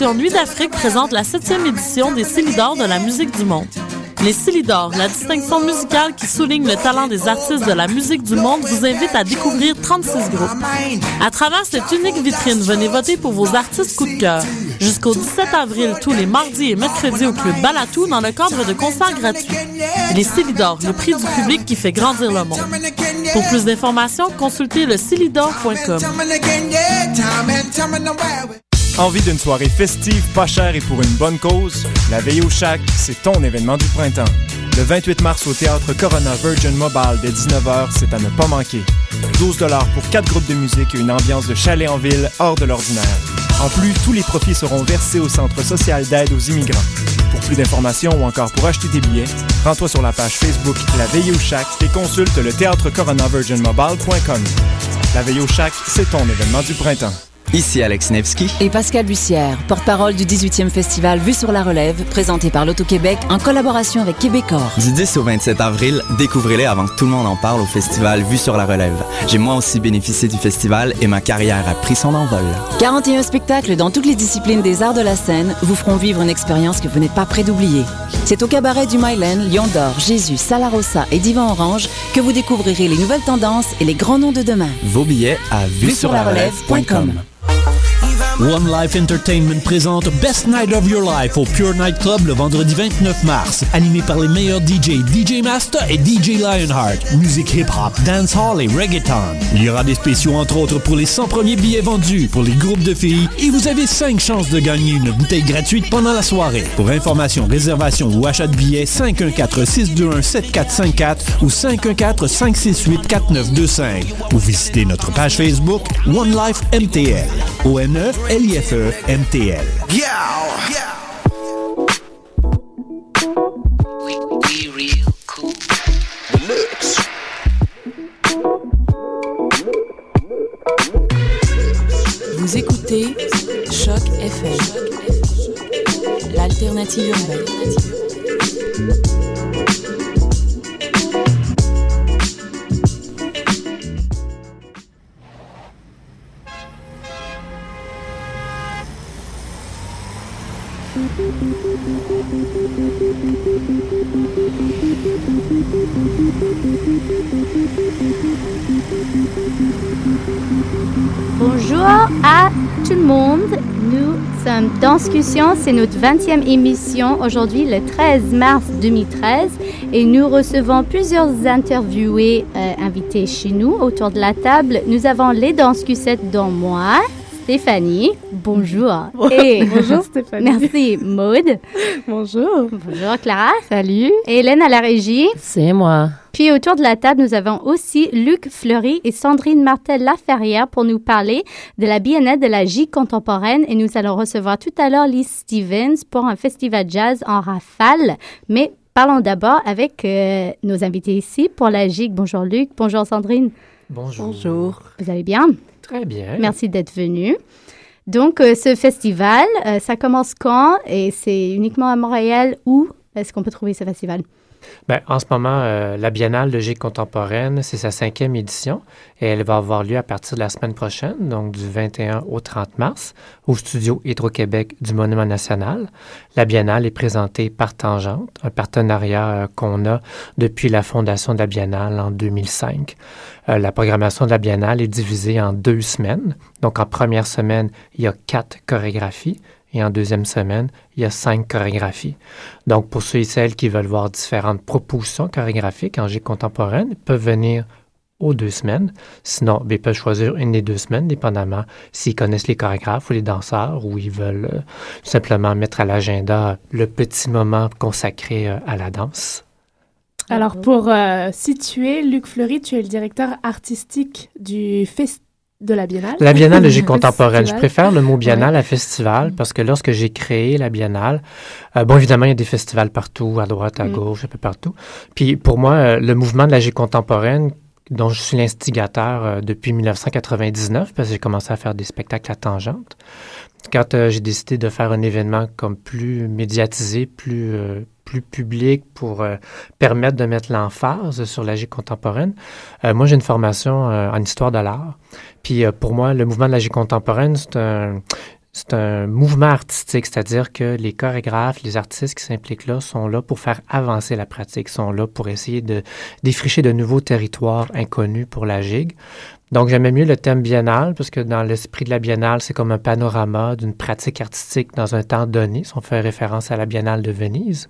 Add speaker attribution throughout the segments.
Speaker 1: Nuit d'Afrique présente la septième édition des Célidors de la musique du monde. Les Célidors, la distinction musicale qui souligne le talent des artistes de la musique du monde, vous invite à découvrir 36 groupes. À travers cette unique vitrine, venez voter pour vos artistes coup de cœur. Jusqu'au 17 avril, tous les mardis et mercredis au Club Balatou dans le cadre de concerts gratuits. Les Célidors, le prix du public qui fait grandir le monde. Pour plus d'informations, consultez le
Speaker 2: Envie d'une soirée festive, pas chère et pour une bonne cause? La Veille au Chac, c'est ton événement du printemps. Le 28 mars au théâtre Corona Virgin Mobile dès 19h, c'est à ne pas manquer. 12 pour 4 groupes de musique et une ambiance de chalet en ville hors de l'ordinaire. En plus, tous les profits seront versés au Centre social d'aide aux immigrants. Pour plus d'informations ou encore pour acheter des billets, rends-toi sur la page Facebook La Veille au Chac et consulte le théâtre coronavirginmobile.com. La Veille au Chac, c'est ton événement du printemps.
Speaker 3: Ici Alex Nevsky
Speaker 4: et Pascal Bussière, porte-parole du 18e festival Vue sur la Relève, présenté par l'Auto-Québec en collaboration avec Québecor.
Speaker 3: Du 10 au 27 avril, découvrez-les avant que tout le monde en parle au festival Vue sur la Relève. J'ai moi aussi bénéficié du festival et ma carrière a pris son envol.
Speaker 4: 41 spectacles dans toutes les disciplines des arts de la scène vous feront vivre une expérience que vous n'êtes pas prêt d'oublier. C'est au cabaret du Mylen, Lion d'Or, Jésus, Salarossa et Divan Orange que vous découvrirez les nouvelles tendances et les grands noms de demain.
Speaker 3: Vos billets à vue sur la relève.com.
Speaker 5: One Life Entertainment présente Best Night of Your Life au Pure Night Club le vendredi 29 mars. Animé par les meilleurs DJ, DJ Master et DJ Lionheart. Musique hip-hop, dancehall et reggaeton. Il y aura des spéciaux entre autres pour les 100 premiers billets vendus pour les groupes de filles et vous avez 5 chances de gagner une bouteille gratuite pendant la soirée. Pour information, réservation ou achat de billets, 514-621-7454 ou 514-568-4925 ou visitez notre page Facebook One Life MTL. L-I-F-E MTL.
Speaker 4: Vous écoutez Choc FM, l'alternative urbaine.
Speaker 6: Sommes dans discussion. C'est notre 20e émission aujourd'hui, le 13 mars 2013. Et nous recevons plusieurs interviewés euh, invités chez nous autour de la table. Nous avons les danscusettes dont moi, Stéphanie. Bonjour.
Speaker 7: Bonjour Stéphanie.
Speaker 6: Merci Maude.
Speaker 7: Bonjour.
Speaker 6: Bonjour Clara.
Speaker 7: Salut.
Speaker 6: Et Hélène à la régie.
Speaker 8: C'est moi.
Speaker 6: Puis autour de la table, nous avons aussi Luc Fleury et Sandrine Martel-Laferrière pour nous parler de la biennale de la J contemporaine. Et nous allons recevoir tout à l'heure Lise Stevens pour un festival jazz en rafale. Mais parlons d'abord avec euh, nos invités ici pour la GIG. Bonjour Luc. Bonjour Sandrine.
Speaker 9: Bonjour.
Speaker 7: Bonjour.
Speaker 6: Vous allez bien?
Speaker 9: Très bien.
Speaker 6: Merci d'être venu. Donc, euh, ce festival, euh, ça commence quand? Et c'est uniquement à Montréal. Où est-ce qu'on peut trouver ce festival?
Speaker 9: Ben, en ce moment, euh, la Biennale de G contemporaine, c'est sa cinquième édition et elle va avoir lieu à partir de la semaine prochaine, donc du 21 au 30 mars, au studio Hydro-Québec du Monument national. La Biennale est présentée par Tangente, un partenariat qu'on a depuis la fondation de la Biennale en 2005. la programmation de la Biennale est divisée en deux semaines. Donc, en première semaine, il y a quatre chorégraphies. Et en deuxième semaine, il y a cinq chorégraphies. Donc, pour ceux et celles qui veulent voir différentes propositions chorégraphiques en G contemporaine, ils peuvent venir aux deux semaines. Sinon, ils peuvent choisir une des deux semaines, dépendamment s'ils connaissent les chorégraphes ou les danseurs ou ils veulent euh, simplement mettre à l'agenda le petit moment consacré euh, à la danse.
Speaker 7: Alors, pour euh, situer, Luc Fleury, tu es le directeur artistique du festival de la Biennale?
Speaker 9: La Biennale de G contemporaine. Je préfère le mot Biennale à festival parce que lorsque j'ai créé la Biennale, euh, bon, évidemment, il y a des festivals partout, à droite, à
Speaker 7: Mm.
Speaker 9: gauche, un peu partout. Puis pour moi, euh, le mouvement de la G contemporaine, dont je suis l'instigateur euh, depuis 1999, parce que j'ai commencé à faire des spectacles à tangente, quand j'ai décidé de faire un événement comme plus médiatisé, plus, euh, plus public pour euh, permettre de mettre l'emphase sur la G contemporaine, euh, moi j'ai une formation euh, en histoire de l'art. Puis pour moi, le mouvement de la G contemporaine, c'est un, c'est un mouvement artistique, c'est-à-dire que les chorégraphes, les artistes qui s'impliquent là sont là pour faire avancer la pratique, sont là pour essayer de défricher de nouveaux territoires inconnus pour la gigue. Donc, j'aimais mieux le thème biennal, parce que dans l'esprit de la biennale, c'est comme un panorama d'une pratique artistique dans un temps donné, on fait référence à la biennale de Venise.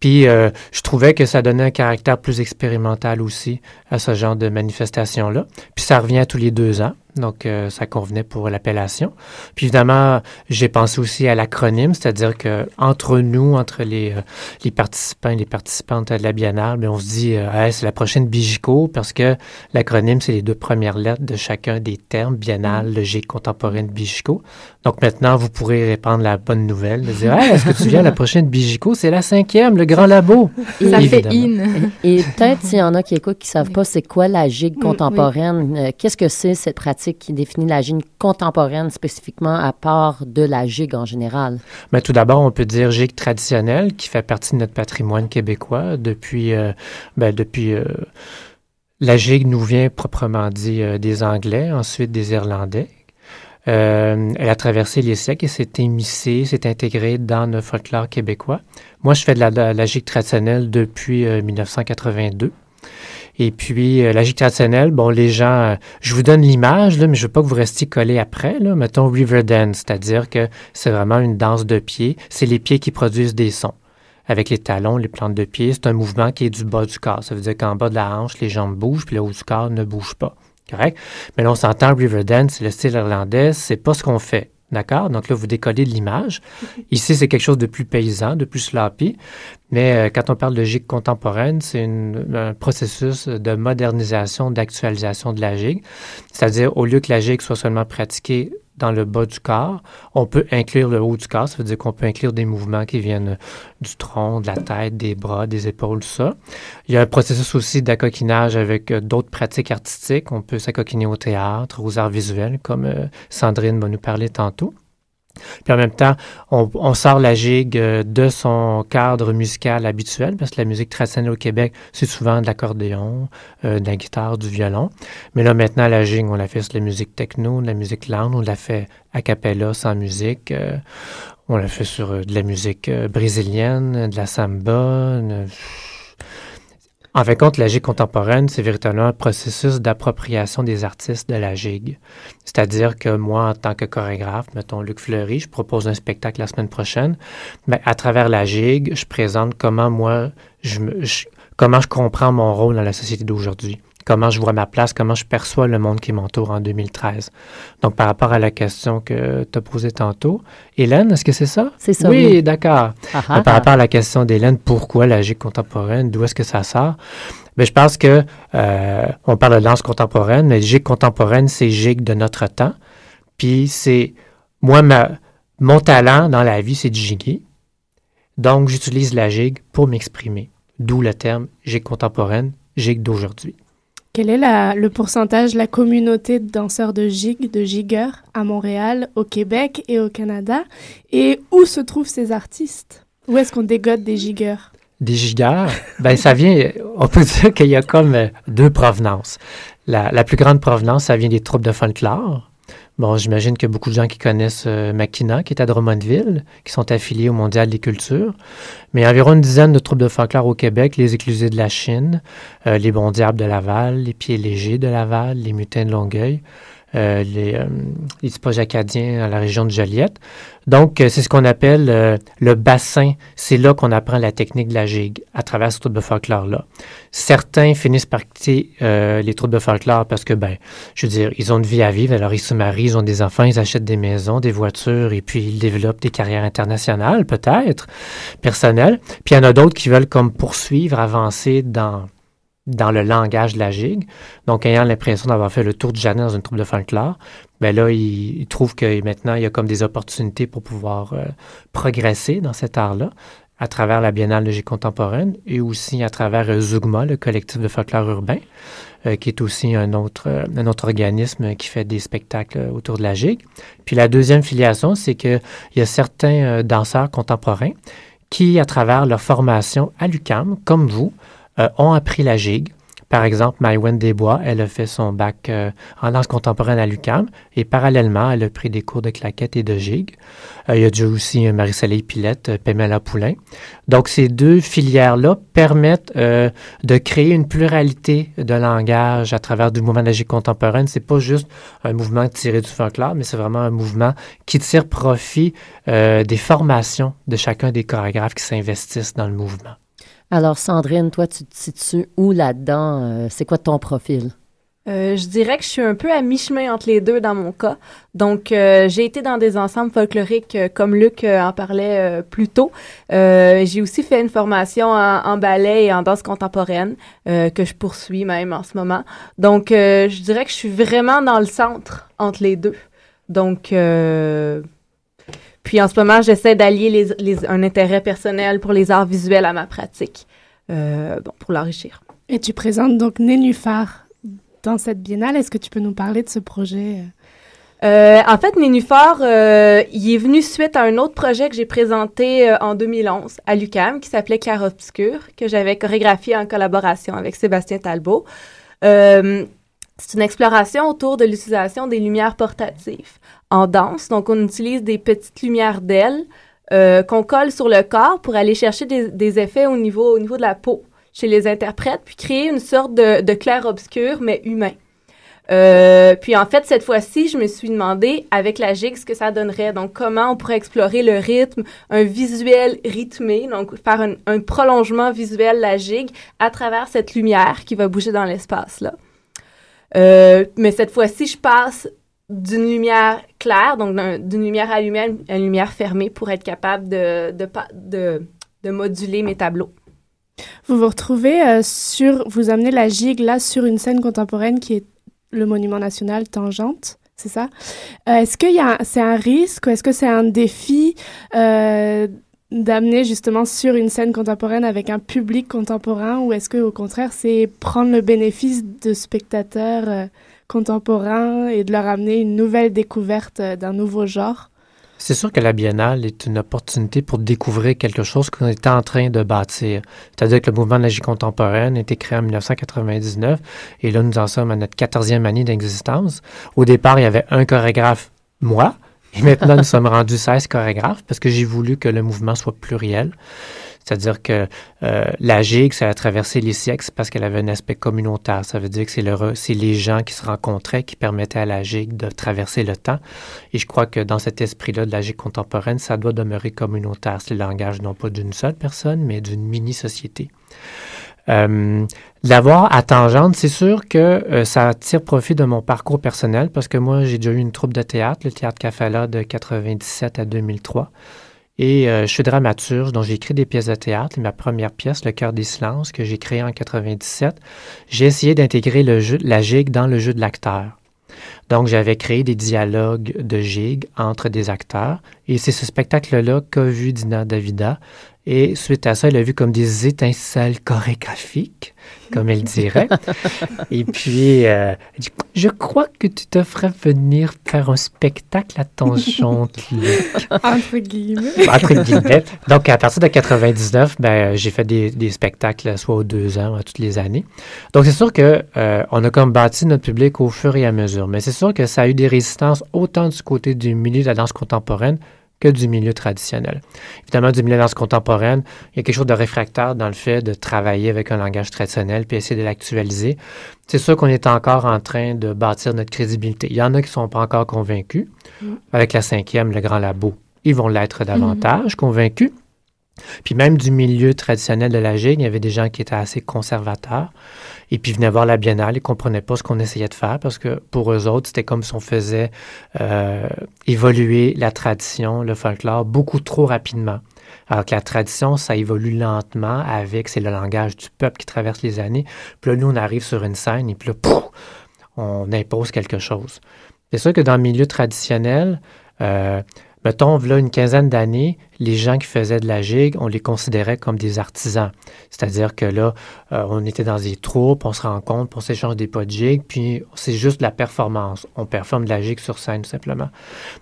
Speaker 9: Puis, euh, je trouvais que ça donnait un caractère plus expérimental aussi à ce genre de manifestation-là. Puis, ça revient tous les deux ans. Donc, euh, ça convenait pour l'appellation. Puis, évidemment, j'ai pensé aussi à l'acronyme, c'est-à-dire que entre nous, entre les, euh, participants et les participantes de la biennale, bien, on se dit, c'est la prochaine Bigico, parce que l'acronyme, c'est les deux premières lettres de chacun des termes, biennale, logique, contemporaine, Bigico. Donc, maintenant, vous pourrez répandre la bonne nouvelle, de dire, est-ce que tu viens à la prochaine Bigico? C'est la cinquième, le grand labo.
Speaker 8: ça fait in. Et peut-être s'il y en a qui écoutent qui ne savent pas c'est quoi la gigue contemporaine, qu'est-ce que c'est cette pratique? qui définit la gigue contemporaine spécifiquement à part de la gigue en général?
Speaker 9: Mais tout d'abord, on peut dire gigue traditionnelle qui fait partie de notre patrimoine québécois depuis, euh, ben, depuis euh, la gigue nous vient proprement dit euh, des Anglais, ensuite des Irlandais. elle a traversé les siècles et s'est émissée, s'est intégrée dans le folklore québécois. Moi, je fais de la, gigue traditionnelle depuis 1982. Et puis, euh, la gigue traditionnelle, bon, les gens, euh, je vous donne l'image, mais je veux pas que vous restiez collés après, là. Mettons River Dance, c'est-à-dire que c'est vraiment une danse de pieds. C'est les pieds qui produisent des sons. Avec les talons, les plantes de pieds, c'est un mouvement qui est du bas du corps. Ça veut dire qu'en bas de la hanche, les jambes bougent, puis le haut du corps ne bouge pas. Correct? Mais là, on s'entend River Dance, le style irlandais, c'est pas ce qu'on fait. D'accord? Donc là, vous décollez de l'image. Ici, c'est quelque chose de plus paysan, de plus sloppy. Mais euh, quand on parle de gigue contemporaine, c'est un processus de modernisation, d'actualisation de la gigue. C'est-à-dire, au lieu que la gigue soit seulement pratiquée dans le bas du corps. On peut inclure le haut du corps, ça veut dire qu'on peut inclure des mouvements qui viennent du tronc, de la tête, des bras, des épaules, tout ça. Il y a un processus aussi d'accoquinage avec euh, d'autres pratiques artistiques. On peut s'acoquiner au théâtre, aux arts visuels, comme euh, Sandrine va nous parler tantôt. Puis en même temps, on, sort la gigue euh, de son cadre musical habituel, parce que la musique traditionnelle au Québec, c'est souvent de l'accordéon, euh, de la guitare, du violon. Mais là, maintenant, la gigue, on la fait sur la musique techno, de la musique lounge, on la fait a cappella, sans musique. Euh, on la fait sur de la musique brésilienne, de la samba. En fin compte, la gigue contemporaine, c'est véritablement un processus d'appropriation des artistes de la gigue. C'est-à-dire que moi, en tant que chorégraphe, mettons Luc Fleury, je propose un spectacle la semaine prochaine, mais à travers la gigue, je présente comment moi, je, comment je comprends mon rôle dans la société d'aujourd'hui comment je vois ma place, comment je perçois le monde qui m'entoure en 2013. Donc, par rapport à la question que tu as posée tantôt, Hélène, est-ce que c'est ça?
Speaker 8: C'est ça.
Speaker 9: Oui, d'accord. Ah, ah. par rapport à la question d'Hélène, pourquoi la gigue contemporaine, d'où est-ce que ça sort? Bien, je pense que euh, on parle de danse contemporaine, mais gigue contemporaine, c'est gigue de notre temps. Puis c'est moi, ma, mon talent dans la vie, c'est de giguer. Donc, j'utilise la gigue pour m'exprimer. D'où le terme gigue contemporaine, gigue d'aujourd'hui.
Speaker 7: Quel est le pourcentage de la communauté de danseurs de gigue, de gigueurs à Montréal, au Québec et au Canada? Et où se trouvent ces artistes? Où est-ce qu'on dégote des gigueurs?
Speaker 9: Des gigueurs? ben, ça vient, on peut dire qu'il y a comme euh, deux provenances. La, la, plus grande provenance, ça vient des troupes de folklore. Bon, j'imagine a beaucoup de gens qui connaissent euh, Makina, qui est à Drummondville, qui sont affiliés au Mondial des cultures. Mais il y a environ une dizaine de troupes de folklore au Québec, les Éclusés de la Chine, euh, les Bons Diables de Laval, les Pieds Légers de Laval, les Mutins de Longueuil. Euh, les, euh, les acadiens à la région de Joliette. Donc, euh, c'est ce qu'on appelle le bassin. C'est là qu'on apprend la technique de la gigue, à travers ce troupe de folklore-là. Certains finissent par quitter les troupes de folklore parce que, ben, je veux dire, ils ont une vie à vivre, alors ils se marient, ils ont des enfants, ils achètent des maisons, des voitures, et puis ils développent des carrières internationales, peut-être, personnelles. Puis il y en a d'autres qui veulent comme poursuivre, avancer dans dans le langage de la gigue. Donc, ayant l'impression d'avoir fait le tour du jardin dans une troupe de folklore, ben là, il, il, trouve que maintenant, il y a comme des opportunités pour pouvoir euh, progresser dans cet art-là à travers la Biennale de gigue contemporaine et aussi à travers euh, le collectif de folklore urbain, euh, qui est aussi un autre, un autre organisme qui fait des spectacles autour de la gigue. Puis la deuxième filiation, c'est qu'il y a certains danseurs contemporains qui, à travers leur formation à l'UCAM, comme vous, euh, ont appris la gigue Par exemple, Maïwen Desbois, elle a fait son bac euh, en danse contemporaine à l'UQAM et parallèlement, elle a pris des cours de claquettes et de gigue. Euh, il y a déjà aussi Marie-Soleil Pilette, Pamela Poulain. Donc, ces deux filières-là permettent de créer une pluralité de langage à travers du mouvement de la gigue contemporaine. C'est pas juste un mouvement tiré du folklore, mais c'est vraiment un mouvement qui tire profit des formations de chacun des chorégraphes qui s'investissent dans le mouvement.
Speaker 8: Alors, Sandrine, toi, tu te situes où là-dedans? Euh, c'est quoi ton profil?
Speaker 10: Euh, je dirais que je suis un peu à mi-chemin entre les deux dans mon cas. Donc, euh, j'ai été dans des ensembles folkloriques comme Luc en parlait plus tôt. j'ai aussi fait une formation en, ballet et en danse contemporaine que je poursuis même en ce moment. Donc, je dirais que je suis vraiment dans le centre entre les deux. Donc, puis en ce moment, j'essaie d'allier les, un intérêt personnel pour les arts visuels à ma pratique, euh, bon, pour l'enrichir.
Speaker 7: Et tu présentes donc Nénuphar dans cette biennale. Est-ce que tu peux nous parler de ce projet?
Speaker 10: Euh, en fait, Nénuphar, euh, il est venu suite à un autre projet que j'ai présenté en 2011 à l'UCAM qui s'appelait Clair Obscur, que j'avais chorégraphié en collaboration avec Sébastien Talbot. C'est une exploration autour de l'utilisation des lumières portatives en danse. Donc, on utilise des petites lumières d'ailes euh, qu'on colle sur le corps pour aller chercher des, effets au niveau, au niveau de la peau chez les interprètes, puis créer une sorte de, clair-obscur, mais humain. Euh, puis en fait, cette fois-ci, je me suis demandé avec la gigue ce que ça donnerait. Donc, comment on pourrait explorer le rythme, un visuel rythmé, donc faire un, un prolongement visuel la gigue à travers cette lumière qui va bouger dans l'espace là. Euh, mais cette fois-ci, je passe d'une lumière claire, donc d'une lumière allumée à une lumière fermée pour être capable de, de, moduler mes tableaux.
Speaker 7: Vous vous retrouvez euh, sur, vous amenez la gigue là sur une scène contemporaine qui est le monument national Tangente, c'est ça? Euh, est-ce que c'est un risque ou est-ce que c'est un défi d'amener justement sur une scène contemporaine avec un public contemporain ou est-ce que au contraire c'est prendre le bénéfice de spectateurs contemporains et de leur amener une nouvelle découverte euh, d'un nouveau genre?
Speaker 9: C'est sûr que la biennale est une opportunité pour découvrir quelque chose qu'on était en train de bâtir. C'est-à-dire que le mouvement de la contemporaine a été créé en 1999 et là, nous en sommes à notre 14e année d'existence. Au départ, il y avait un chorégraphe, moi, et maintenant, nous sommes rendus 16 chorégraphes parce que j'ai voulu que le mouvement soit pluriel. C'est-à-dire que euh, la gigue, ça a traversé les siècles parce qu'elle avait un aspect communautaire. Ça veut dire que c'est, le, c'est les gens qui se rencontraient qui permettaient à la gigue de traverser le temps. Et je crois que dans cet esprit-là de la gigue contemporaine, ça doit demeurer communautaire. C'est le langage non pas d'une seule personne, mais d'une mini-société. Euh, L'avoir à tangente, c'est sûr que euh, ça tire profit de mon parcours personnel parce que moi, j'ai déjà eu une troupe de théâtre, le Théâtre Cafala de 97 à 2003. Et euh, je suis dramaturge, donc j'ai écrit des pièces de théâtre. ma première pièce, Le cœur des silences, que j'ai créée en 97, j'ai essayé d'intégrer le jeu, la gigue dans le jeu de l'acteur. Donc, j'avais créé des dialogues de gigue entre des acteurs. Et c'est ce spectacle-là qu'a vu Dina Davida. Et suite à ça, elle a vu comme des étincelles chorégraphiques, comme elle dirait. Et puis, euh, elle dit Je crois que tu te ferais venir faire un spectacle à tangente,
Speaker 7: Entre guillemets.
Speaker 9: Entre guillemets. Donc, à partir de 99, ben, j'ai fait des, des, spectacles soit aux deux ans, à toutes les années. Donc, c'est sûr que euh, on a comme bâti notre public au fur et à mesure. Mais c'est sûr que ça a eu des résistances autant du côté du milieu de la danse contemporaine que du milieu traditionnel. Évidemment, du milieu de contemporaine, il y a quelque chose de réfractaire dans le fait de travailler avec un langage traditionnel puis essayer de l'actualiser. C'est sûr qu'on est encore en train de bâtir notre crédibilité. Il y en a qui ne sont pas encore convaincus. Mm. Avec la cinquième, le grand labo, ils vont l'être davantage mm. convaincus. Puis même du milieu traditionnel de la gigue, il y avait des gens qui étaient assez conservateurs. Et puis ils venaient voir la biennale, ils ne comprenaient pas ce qu'on essayait de faire parce que pour eux autres, c'était comme si on faisait euh, évoluer la tradition, le folklore, beaucoup trop rapidement. Alors que la tradition, ça évolue lentement avec, c'est le langage du peuple qui traverse les années. Puis là, nous, on arrive sur une scène et puis là, on impose quelque chose. C'est sûr que dans le milieu traditionnel, euh, Mettons, là, une quinzaine d'années, les gens qui faisaient de la gigue, on les considérait comme des artisans. C'est-à-dire que là, euh, on était dans des troupes, on se rencontre, on s'échange des pas de gigue, puis c'est juste la performance. On performe de la gigue sur scène, tout simplement.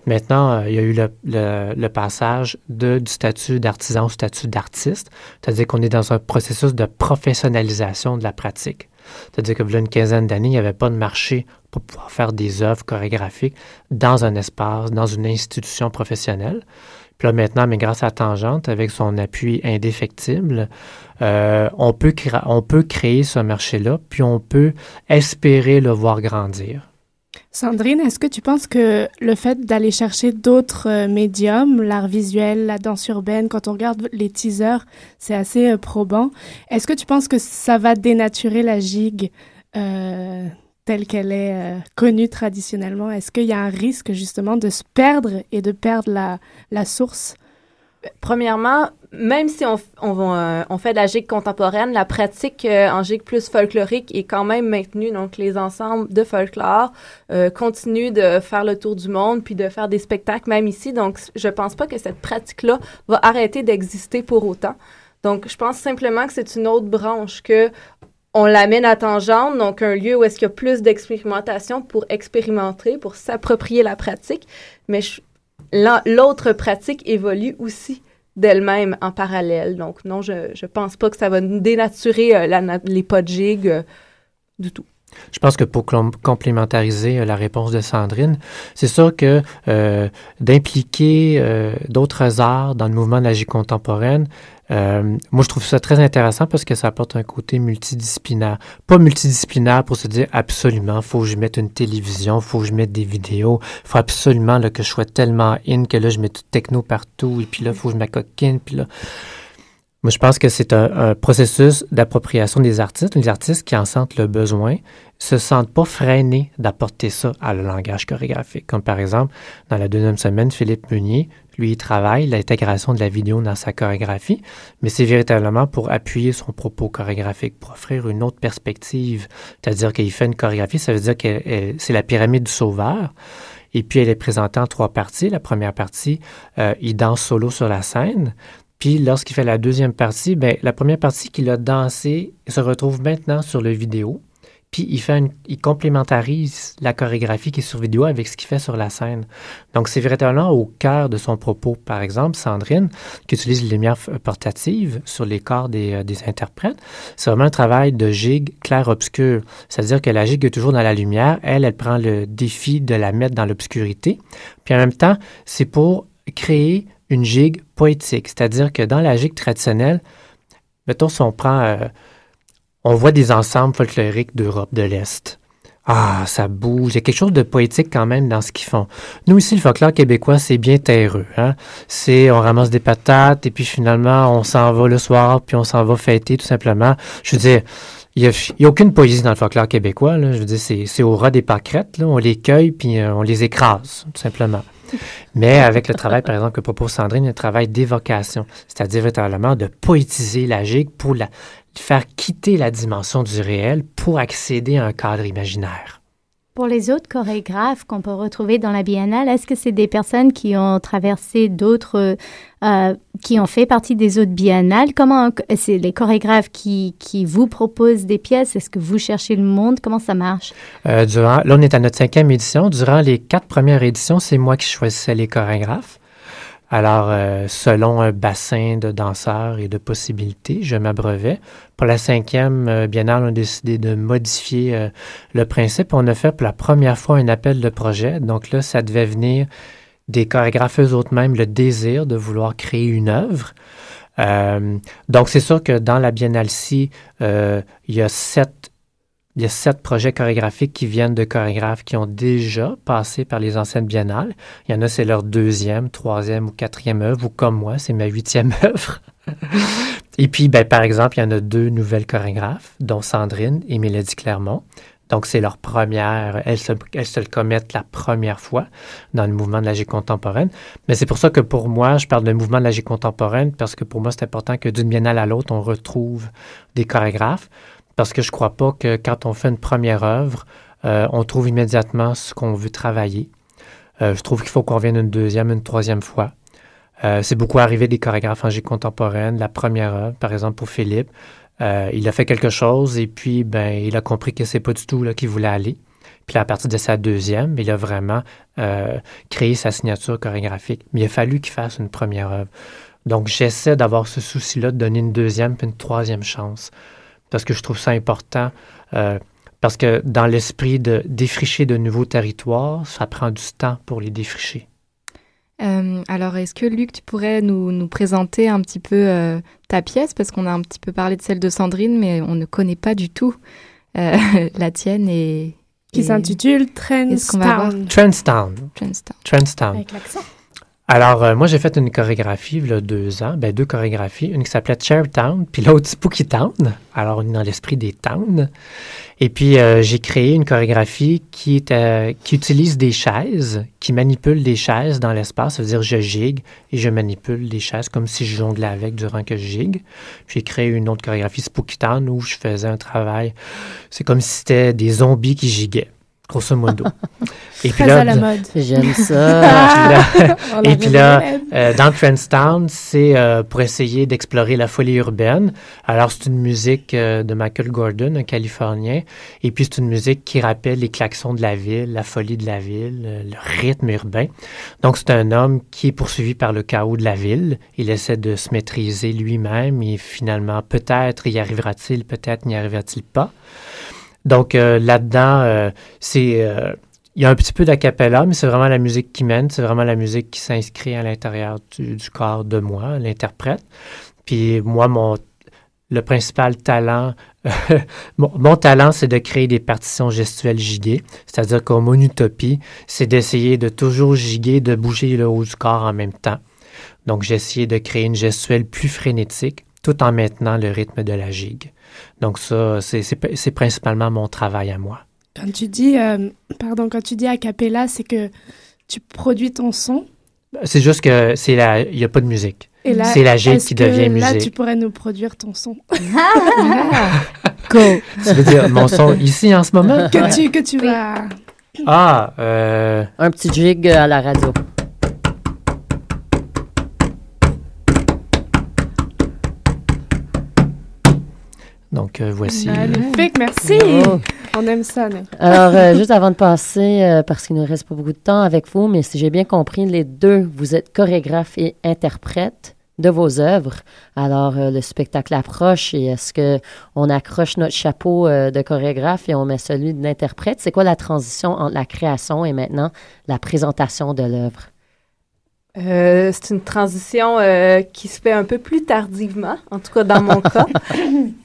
Speaker 9: Maintenant, euh, il y a eu le, passage de, du statut d'artisan au statut d'artiste, c'est-à-dire qu'on est dans un processus de professionnalisation de la pratique. C'est-à-dire que a une quinzaine d'années, il n'y avait pas de marché pour pouvoir faire des œuvres chorégraphiques dans un espace, dans une institution professionnelle. Puis là, maintenant, mais grâce à Tangente, avec son appui indéfectible, euh, on, peut on peut créer ce marché-là, puis on peut espérer le voir grandir.
Speaker 7: Sandrine, est-ce que tu penses que le fait d'aller chercher d'autres euh, médiums, l'art visuel, la danse urbaine, quand on regarde les teasers, c'est assez euh, probant. Est-ce que tu penses que ça va dénaturer la gigue telle qu'elle est connue traditionnellement? Est-ce qu'il y a un risque justement de se perdre et de perdre la, source?
Speaker 10: Premièrement, même si on, euh, on, fait de la gigue contemporaine, la pratique euh, en gigue plus folklorique est quand même maintenue. Donc, les ensembles de folklore euh, continuent de faire le tour du monde puis de faire des spectacles, même ici. Donc, je pense pas que cette pratique-là va arrêter d'exister pour autant. Donc, je pense simplement que c'est une autre branche que on l'amène à Tangente, donc un lieu où est-ce qu'il y a plus d'expérimentation pour expérimenter, pour s'approprier la pratique. Mais l'autre pratique évolue aussi d'elle-même en parallèle. Donc non, je ne pense pas que ça va dénaturer euh, les pas de gigue euh, du tout.
Speaker 9: Je pense que pour complémentariser euh, la réponse de Sandrine, c'est sûr que d'impliquer d'autres arts dans le mouvement de la gigue contemporaine, euh, moi, je trouve ça très intéressant parce que ça apporte un côté multidisciplinaire. Pas multidisciplinaire pour se dire absolument, faut que je mette une télévision, faut que je mette des vidéos, faut absolument que je sois tellement in que là, je mets tout techno partout, et puis là, faut que je m'acoquine, puis là. Moi, je pense que c'est un, processus d'appropriation des artistes. Les artistes qui en sentent le besoin se sentent pas freinés d'apporter ça à le langage chorégraphique. Comme par exemple, dans la deuxième semaine, Philippe Meunier, lui, il travaille l'intégration de la vidéo dans sa chorégraphie, mais c'est véritablement pour appuyer son propos chorégraphique, pour offrir une autre perspective. C'est-à-dire qu'il fait une chorégraphie, ça veut dire que c'est la pyramide du sauveur. Et puis, elle est présentée en trois parties. La première partie, euh, il danse solo sur la scène. Puis lorsqu'il fait la deuxième partie, ben, la première partie qu'il a dansé se retrouve maintenant sur le vidéo. Puis il, fait il complémentarise la chorégraphie qui est sur vidéo avec ce qu'il fait sur la scène. Donc c'est véritablement au cœur de son propos. Par exemple, Sandrine, qui utilise les lumières portatives sur les corps des, euh, des interprètes, c'est vraiment un travail de gigue clair-obscur. C'est-à-dire que la gigue est toujours dans la lumière. Elle, elle prend le défi de la mettre dans l'obscurité. Puis en même temps, c'est pour créer une gigue poétique. C'est-à-dire que dans la gigue traditionnelle, mettons si on prend, euh, on voit des ensembles folkloriques d'Europe de l'Est. Ah, ça bouge. Il y a quelque chose de poétique quand même dans ce qu'ils font. Nous ici, le folklore québécois, c'est bien terreux. Hein? C'est on ramasse des patates et puis finalement on s'en va le soir puis on s'en va fêter tout simplement. Je veux dire, il n'y a, aucune poésie dans le folklore québécois. Je veux dire, c'est au ras des pâquerettes. On les cueille puis euh, on les écrase, tout simplement. Mais avec le travail, par exemple, que propose Sandrine, le travail d'évocation, c'est-à-dire véritablement de poétiser la gigue pour la, faire quitter la dimension du réel pour accéder à un cadre imaginaire.
Speaker 6: Pour les autres chorégraphes qu'on peut retrouver dans la biennale, est-ce que c'est des personnes qui ont traversé d'autres, euh, qui ont fait partie des autres biennales? Comment c'est les chorégraphes qui, qui vous proposent des pièces? Est-ce que vous cherchez le monde? Comment ça marche?
Speaker 9: Euh, durant, là, on est à notre cinquième édition. Durant les quatre premières éditions, c'est moi qui choisissais les chorégraphes. Alors, euh, selon un bassin de danseurs et de possibilités, je m'abreuvais. Pour la cinquième euh, biennale, on a décidé de modifier euh, le principe. On a fait pour la première fois un appel de projet. Donc là, ça devait venir des chorégraphes eux-mêmes le désir de vouloir créer une œuvre. donc, c'est sûr que dans la biennale-ci, il y a sept il y a sept projets chorégraphiques qui viennent de chorégraphes qui ont déjà passé par les anciennes biennales. Il y en a, c'est leur deuxième, troisième ou quatrième œuvre, ou comme moi, c'est ma huitième œuvre. et puis, ben, par exemple, il y en a deux nouvelles chorégraphes, dont Sandrine et Mélodie Clermont. Donc, c'est leur première, elles se, elles se le commettent la première fois dans le mouvement de la G contemporaine. Mais c'est pour ça que pour moi, je parle de mouvement de la G contemporaine parce que pour moi, c'est important que d'une biennale à l'autre, on retrouve des chorégraphes parce que je ne crois pas que quand on fait une première œuvre, euh, on trouve immédiatement ce qu'on veut travailler. Euh, je trouve qu'il faut qu'on vienne une deuxième, une troisième fois. Euh, c'est beaucoup arrivé des chorégraphes en G contemporaine. La première œuvre, par exemple pour Philippe, il a fait quelque chose et puis ben, il a compris que c'est pas du tout là qu'il voulait aller. Puis à partir de sa deuxième, il a vraiment créé sa signature chorégraphique. Mais il a fallu qu'il fasse une première œuvre. Donc j'essaie d'avoir ce souci-là de donner une deuxième puis une troisième chance. Parce que je trouve ça important. Euh, parce que dans l'esprit de défricher de nouveaux territoires, ça prend du temps pour les défricher.
Speaker 11: Euh, alors, est-ce que Luc, tu pourrais nous, nous présenter un petit peu euh, ta pièce? Parce qu'on a un petit peu parlé de celle de Sandrine, mais on ne connaît pas du tout euh, la tienne et.
Speaker 7: Qui s'intitule Trendstown.
Speaker 9: Trendstown.
Speaker 11: Trendstown.
Speaker 9: Trendstown.
Speaker 7: Avec l'accent.
Speaker 9: Alors, euh, moi, j'ai fait une chorégraphie il y a deux ans, ben, deux chorégraphies, une qui s'appelait Town, puis l'autre Spooky Town. Alors, on est dans l'esprit des towns. Et puis, euh, j'ai créé une chorégraphie euh, qui utilise des chaises, qui manipule des chaises dans l'espace. Ça veut dire, je gigue et je manipule des chaises comme si je jonglais avec durant que je gigue. Puis, j'ai créé une autre chorégraphie Spooky Town où je faisais un travail. C'est comme si c'était des zombies qui giguaient grosso modo.
Speaker 7: Et puis là, à la mode.
Speaker 8: J'aime ça.
Speaker 9: et puis là, euh, dans Trendstown, c'est euh, pour essayer d'explorer la folie urbaine. Alors, c'est une musique euh, de Michael Gordon, un Californien. Et puis, c'est une musique qui rappelle les klaxons de la ville, la folie de la ville, le rythme urbain. Donc, c'est un homme qui est poursuivi par le chaos de la ville. Il essaie de se maîtriser lui-même et finalement, peut-être y arrivera-t-il, peut-être n'y arrivera-t-il pas. Donc euh, là-dedans, euh, c'est euh, il y a un petit peu d'acapella, mais c'est vraiment la musique qui mène, c'est vraiment la musique qui s'inscrit à l'intérieur du, corps de moi, l'interprète. Puis moi, mon le principal talent, mon, talent, c'est de créer des partitions gestuelles giguées. C'est-à-dire qu'au mon utopie, c'est d'essayer de toujours giguer, de bouger le haut du corps en même temps. Donc, j'ai essayé de créer une gestuelle plus frénétique tout en maintenant le rythme de la gigue. Donc ça, c'est principalement mon travail à moi.
Speaker 7: Quand tu dis, euh, pardon, quand tu dis a cappella, c'est que tu produis ton son?
Speaker 9: C'est juste que c'est la, il n'y a pas de musique. C'est la gigue qui devient musique. Là,
Speaker 7: tu pourrais nous produire ton son?
Speaker 8: Go.
Speaker 9: Tu veux dire mon son ici en ce moment?
Speaker 7: Que tu, que tu vas.
Speaker 9: Ah, euh...
Speaker 8: Un petit jig à la radio.
Speaker 9: Donc, euh, voici.
Speaker 7: Magnifique, merci. On aime ça.
Speaker 8: Alors, euh, juste avant de passer, euh, parce qu'il ne reste pas beaucoup de temps avec vous, mais si j'ai bien compris, les deux, vous êtes chorégraphe et interprète de vos œuvres. Alors, le spectacle approche et est-ce que on accroche notre chapeau de chorégraphe et on met celui d'interprète? C'est quoi la transition entre la création et maintenant la présentation de l'œuvre?
Speaker 10: Euh, c'est une transition euh, qui se fait un peu plus tardivement, en tout cas dans mon cas.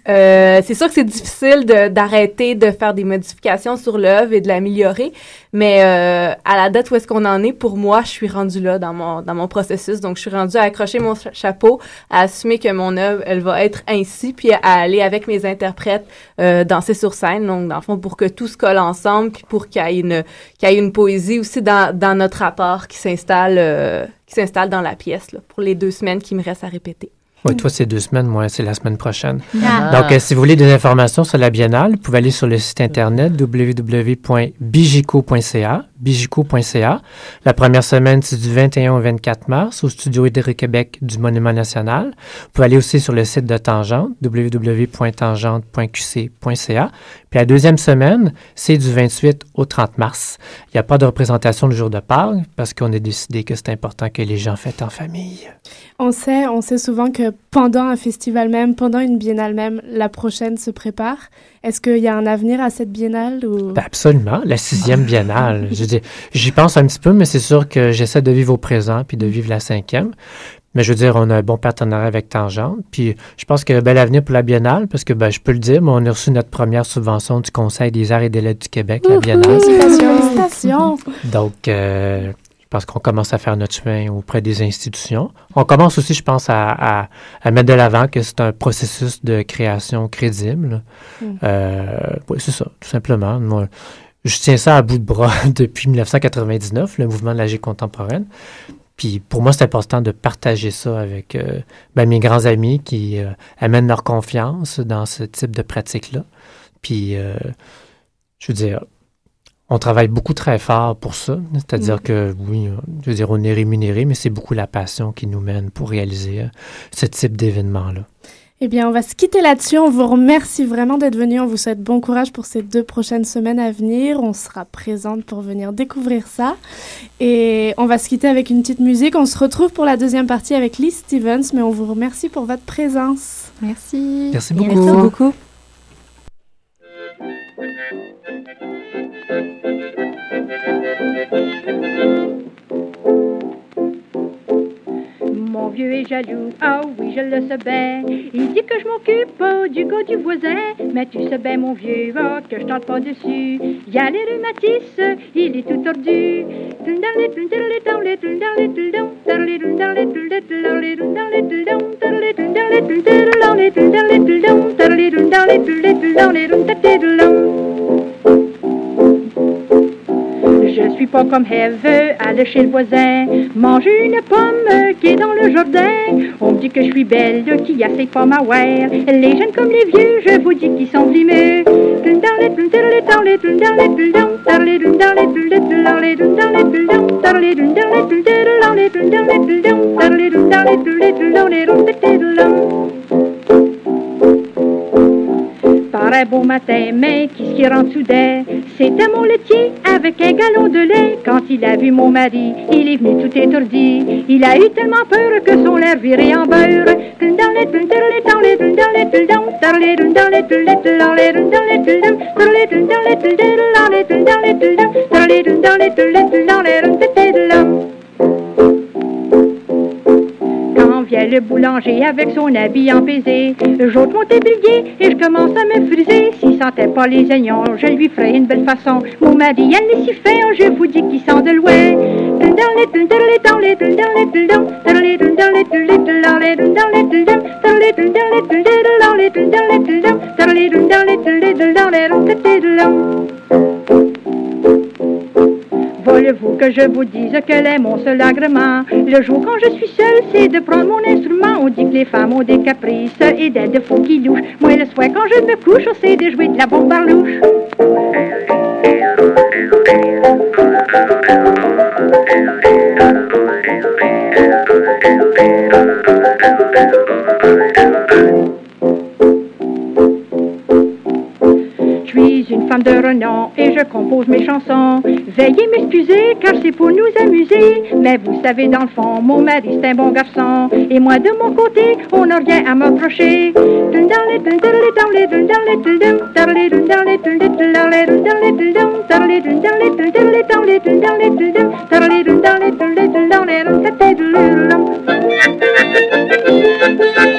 Speaker 10: Euh, c'est sûr que c'est difficile d'arrêter de, faire des modifications sur l'œuvre et de l'améliorer, mais à la date où est-ce qu'on en est, pour moi, je suis rendue là dans mon, dans mon processus. Donc, je suis rendue à accrocher mon chapeau, à assumer que mon œuvre, elle va être ainsi, puis à aller avec mes interprètes danser sur scène. Donc, dans le fond, pour que tout se colle ensemble, puis pour qu'il y ait une, qu'il y ait une poésie aussi dans, dans notre rapport qui s'installe qui s'installe dans la pièce là, pour les deux semaines qui me restent à répéter.
Speaker 9: Oui, toi, c'est deux semaines, moi, c'est la semaine prochaine. Ah. Donc, euh, si vous voulez des informations sur la biennale, vous pouvez aller sur le site internet www.bijico.ca, bijico.ca. La première semaine, c'est du 21 au 24 mars au studio Hydro-Québec du Monument national. Vous pouvez aller aussi sur le site de Tangente, www.tangente.qc.ca. Puis la deuxième semaine, c'est du 28 au 30 mars. Il n'y a pas de représentation le jour de Pâques parce qu'on a décidé que c'est important que les gens fêtent en famille.
Speaker 7: On sait, on sait souvent que pendant un festival même, pendant une biennale même, la prochaine se prépare. Est-ce qu'il y a un avenir à cette biennale ou...
Speaker 9: Ben, absolument, la sixième biennale. j'y pense un petit peu, mais c'est sûr que j'essaie de vivre au présent puis de vivre la cinquième. Mais je veux dire, on a un bon partenariat avec Tangente. Puis je pense qu'il y a un bel avenir pour la Biennale, parce que ben, je peux le dire, mais on a reçu notre première subvention du Conseil des arts et des lettres du Québec, la Biennale.
Speaker 7: Félicitations!
Speaker 9: Donc, euh, pense qu'on commence à faire notre chemin auprès des institutions. On commence aussi, je pense, à, à, mettre de l'avant que c'est un processus de création crédible. Mm. Euh, oui, c'est ça, tout simplement. Moi, je tiens ça à bout de bras depuis 1999, le mouvement de la contemporaine. Puis pour moi, c'est important de partager ça avec euh, ben, mes grands amis qui euh, amènent leur confiance dans ce type de pratique-là. Puis, euh, je veux dire, on travaille beaucoup très fort pour ça. C'est-à-dire mm. que, oui, je veux dire, on est rémunéré, mais c'est beaucoup la passion qui nous mène pour réaliser euh, ce type d'événement-là.
Speaker 7: Eh bien, on va se quitter là-dessus. On vous remercie vraiment d'être venu. On vous souhaite bon courage pour ces deux prochaines semaines à venir. On sera présente pour venir découvrir ça. Et on va se quitter avec une petite musique. On se retrouve pour la deuxième partie avec Lee Stevens, mais on vous remercie pour votre présence.
Speaker 11: Merci.
Speaker 9: Merci beaucoup.
Speaker 11: Merci beaucoup.
Speaker 12: Mon vieux est jaloux, ah oh oui, je le sais bien. Il dit que je m'occupe du goût du voisin. Mais tu sais bien, mon vieux, oh, que je tente pas dessus. Il y a les rhumatismes, il est tout tordu. Je suis pas comme Eve, aller chez le voisin, manger une pomme qui est dans le jardin. On me dit que je suis belle, qui a ses pommes à wear. Les jeunes comme les vieux, je vous dis qu'ils sont blimés. Par un beau matin, mais qu'est-ce qui rentre soudain C'était mon laitier avec un galon de lait. Quand il a vu mon mari, il est venu tout étourdi. Il a eu tellement peur que son lait virait en beurre. Le boulanger avec son habit empesé, j'ôte mon tablier et je commence à me friser. S'il sentait pas les oignons, je lui ferai une belle façon. Mon mari, elle est si fait, je vous dis qu'il sent de loin. Voulez-vous que je vous dise quel est mon seul agrément? Le jour quand je suis seule, c'est de prendre mon instrument. On dit que les femmes ont des caprices et des défauts qui louchent. Moi, le soir, quand je me couche, c'est de jouer de la bombarlouche. Je suis une femme de renom et je compose mes chansons. Veuillez m'excuser, car c'est pour nous amuser. Mais vous savez, dans le fond, mon mari, c'est un bon garçon. Et moi, de mon côté, on n'a rien à m'approcher.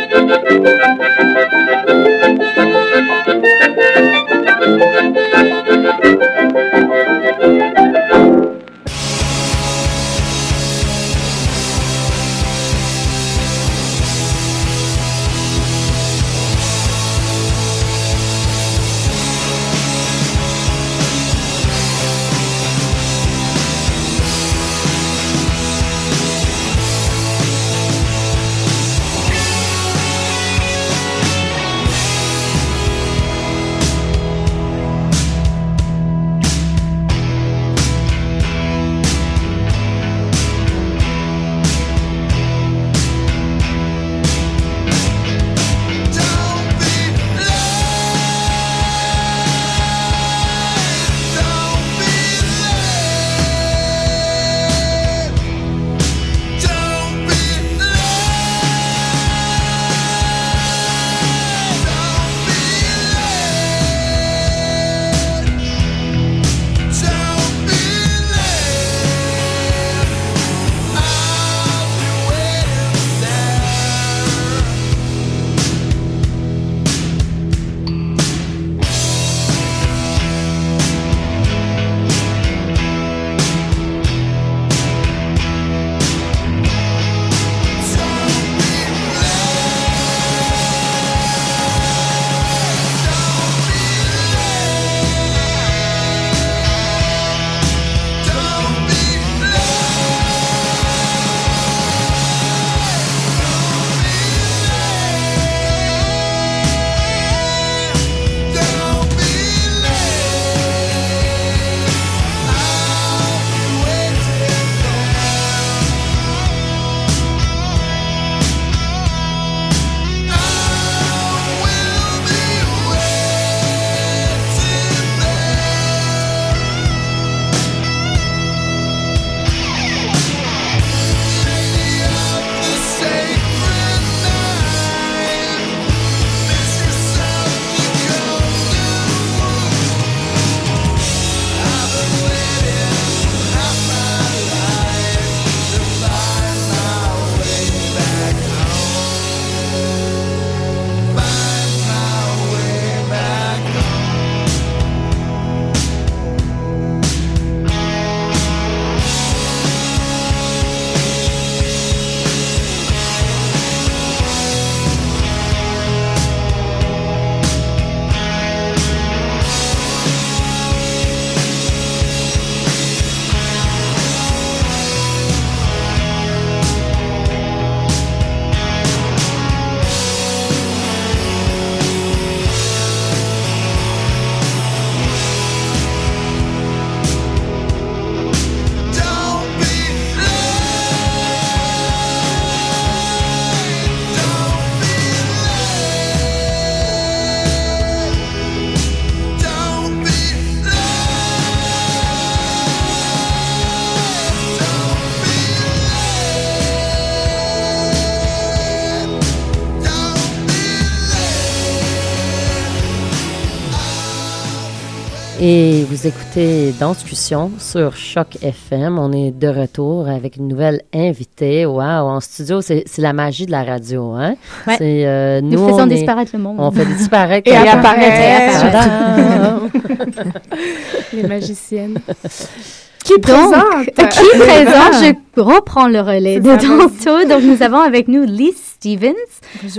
Speaker 8: vous écoutez Danscussion sur Choc FM. On est de retour avec une nouvelle invitée. Wow, en studio, c'est la magie de la radio. Hein?
Speaker 6: Ouais.
Speaker 8: Euh,
Speaker 6: nous, nous faisons disparaître le monde.
Speaker 8: On fait disparaître
Speaker 7: et apparaître. Les magiciennes.
Speaker 6: Qui présente? qui présente? Je reprends le relais de tantôt. Donc, nous avons avec nous Lise Stevens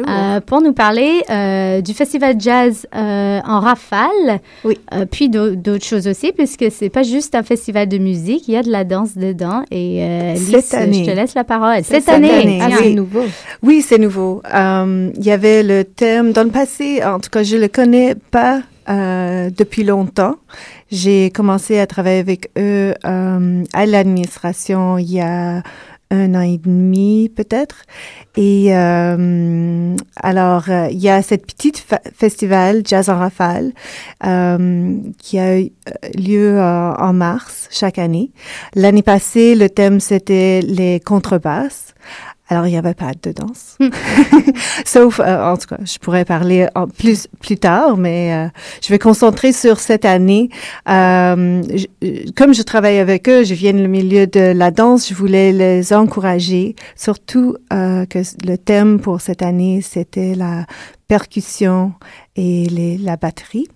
Speaker 6: euh, pour nous parler euh, du festival jazz euh, en rafale.
Speaker 13: Oui.
Speaker 6: Euh, puis d'autres choses aussi, puisque c'est pas juste un festival de musique, il y a de la danse dedans. Et euh,
Speaker 13: année.
Speaker 6: je te laisse la parole.
Speaker 13: Cette,
Speaker 6: Cette année.
Speaker 13: année.
Speaker 6: Ah,
Speaker 13: oui.
Speaker 6: c'est nouveau.
Speaker 13: Oui, c'est nouveau. Euh, Il y avait le thème dans le passé, en tout cas, je le connais pas euh, depuis longtemps. J'ai commencé à travailler avec eux euh, à l'administration il y a un an et demi peut-être. Et euh, alors, euh, il y a cette petite festival Jazz en rafale euh, qui a eu lieu euh, en mars chaque année. L'année passée, le thème c'était les contrebasses. Alors, il n'y avait pas de danse. Sauf, euh, en tout cas, je pourrais parler en plus, plus tard, mais euh, je vais concentrer sur cette année. Euh, je- comme je travaille avec eux, je viens du milieu de la danse, je voulais les encourager, surtout euh, que le thème pour cette année, c'était la percussion et les, la batterie.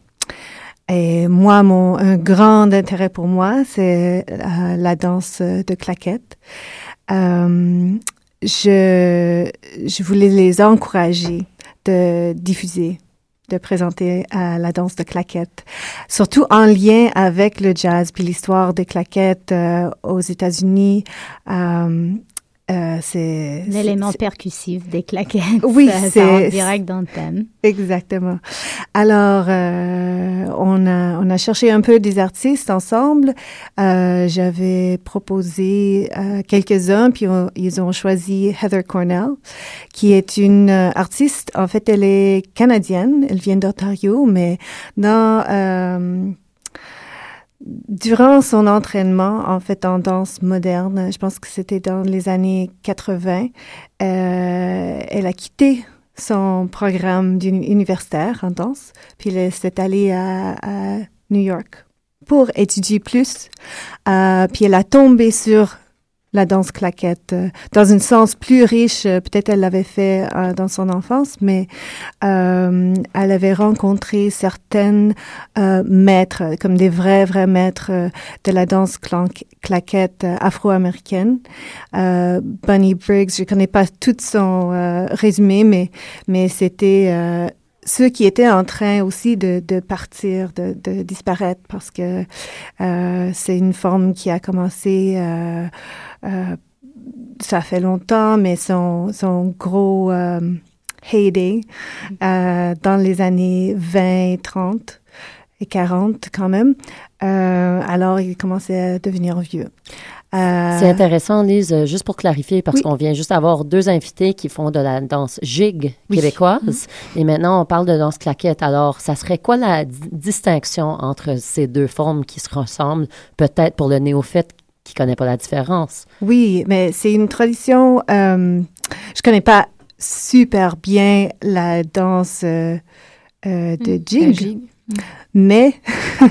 Speaker 13: Et moi, mon un grand intérêt pour moi, c'est euh, la danse de claquettes. Euh, je, je voulais les encourager de diffuser, de présenter euh, la danse de claquettes, surtout en lien avec le jazz puis l'histoire des claquettes euh, aux États-Unis. Euh, euh, c'est
Speaker 6: L'élément percussif des claquettes.
Speaker 13: Oui, c'est-
Speaker 6: direct dans le thème.
Speaker 13: Exactement. Alors, euh, on, a, on a cherché un peu des artistes ensemble. Euh, J'avais proposé euh, quelques-uns, puis on- ils ont choisi Heather Cornell, qui est une euh, artiste. En fait, elle est canadienne, elle vient d'Ontario, mais dans... Durant son entraînement, en fait, en danse moderne, je pense que c'était dans les années 80, euh, elle a quitté son programme universitaire en danse, puis elle s'est allée à, à New York pour étudier plus. Euh, puis elle a tombé sur la danse claquette euh, dans un sens plus riche. euh, Peut-être elle l'avait fait euh, dans son enfance, mais euh, elle avait rencontré certaines maîtres, comme des vrais, vrais maîtres de la danse claquette afro-américaine. Bunny Briggs, je connais pas tout son résumé, mais, mais c'était ceux qui étaient en train aussi de, de partir, de, de disparaître, parce que euh, c'est une forme qui a commencé, euh, euh, ça fait longtemps, mais son, son gros euh, heyday euh, dans les années 20, 30 et 40 quand même. Euh, alors, il commençait à devenir vieux. Euh,
Speaker 8: C'est intéressant, Lise, euh, juste pour clarifier, parce
Speaker 13: Oui.
Speaker 8: qu'on vient juste avoir deux invités qui font de la danse gigue
Speaker 13: Oui.
Speaker 8: québécoise, et maintenant on parle de danse claquette. Alors, ça serait quoi la di- distinction entre ces deux formes qui se ressemblent, peut-être pour le néophyte qui connaît pas la différence?
Speaker 13: Oui, mais c'est une tradition. Euh, je connais pas super bien la danse euh, euh, de jig, mais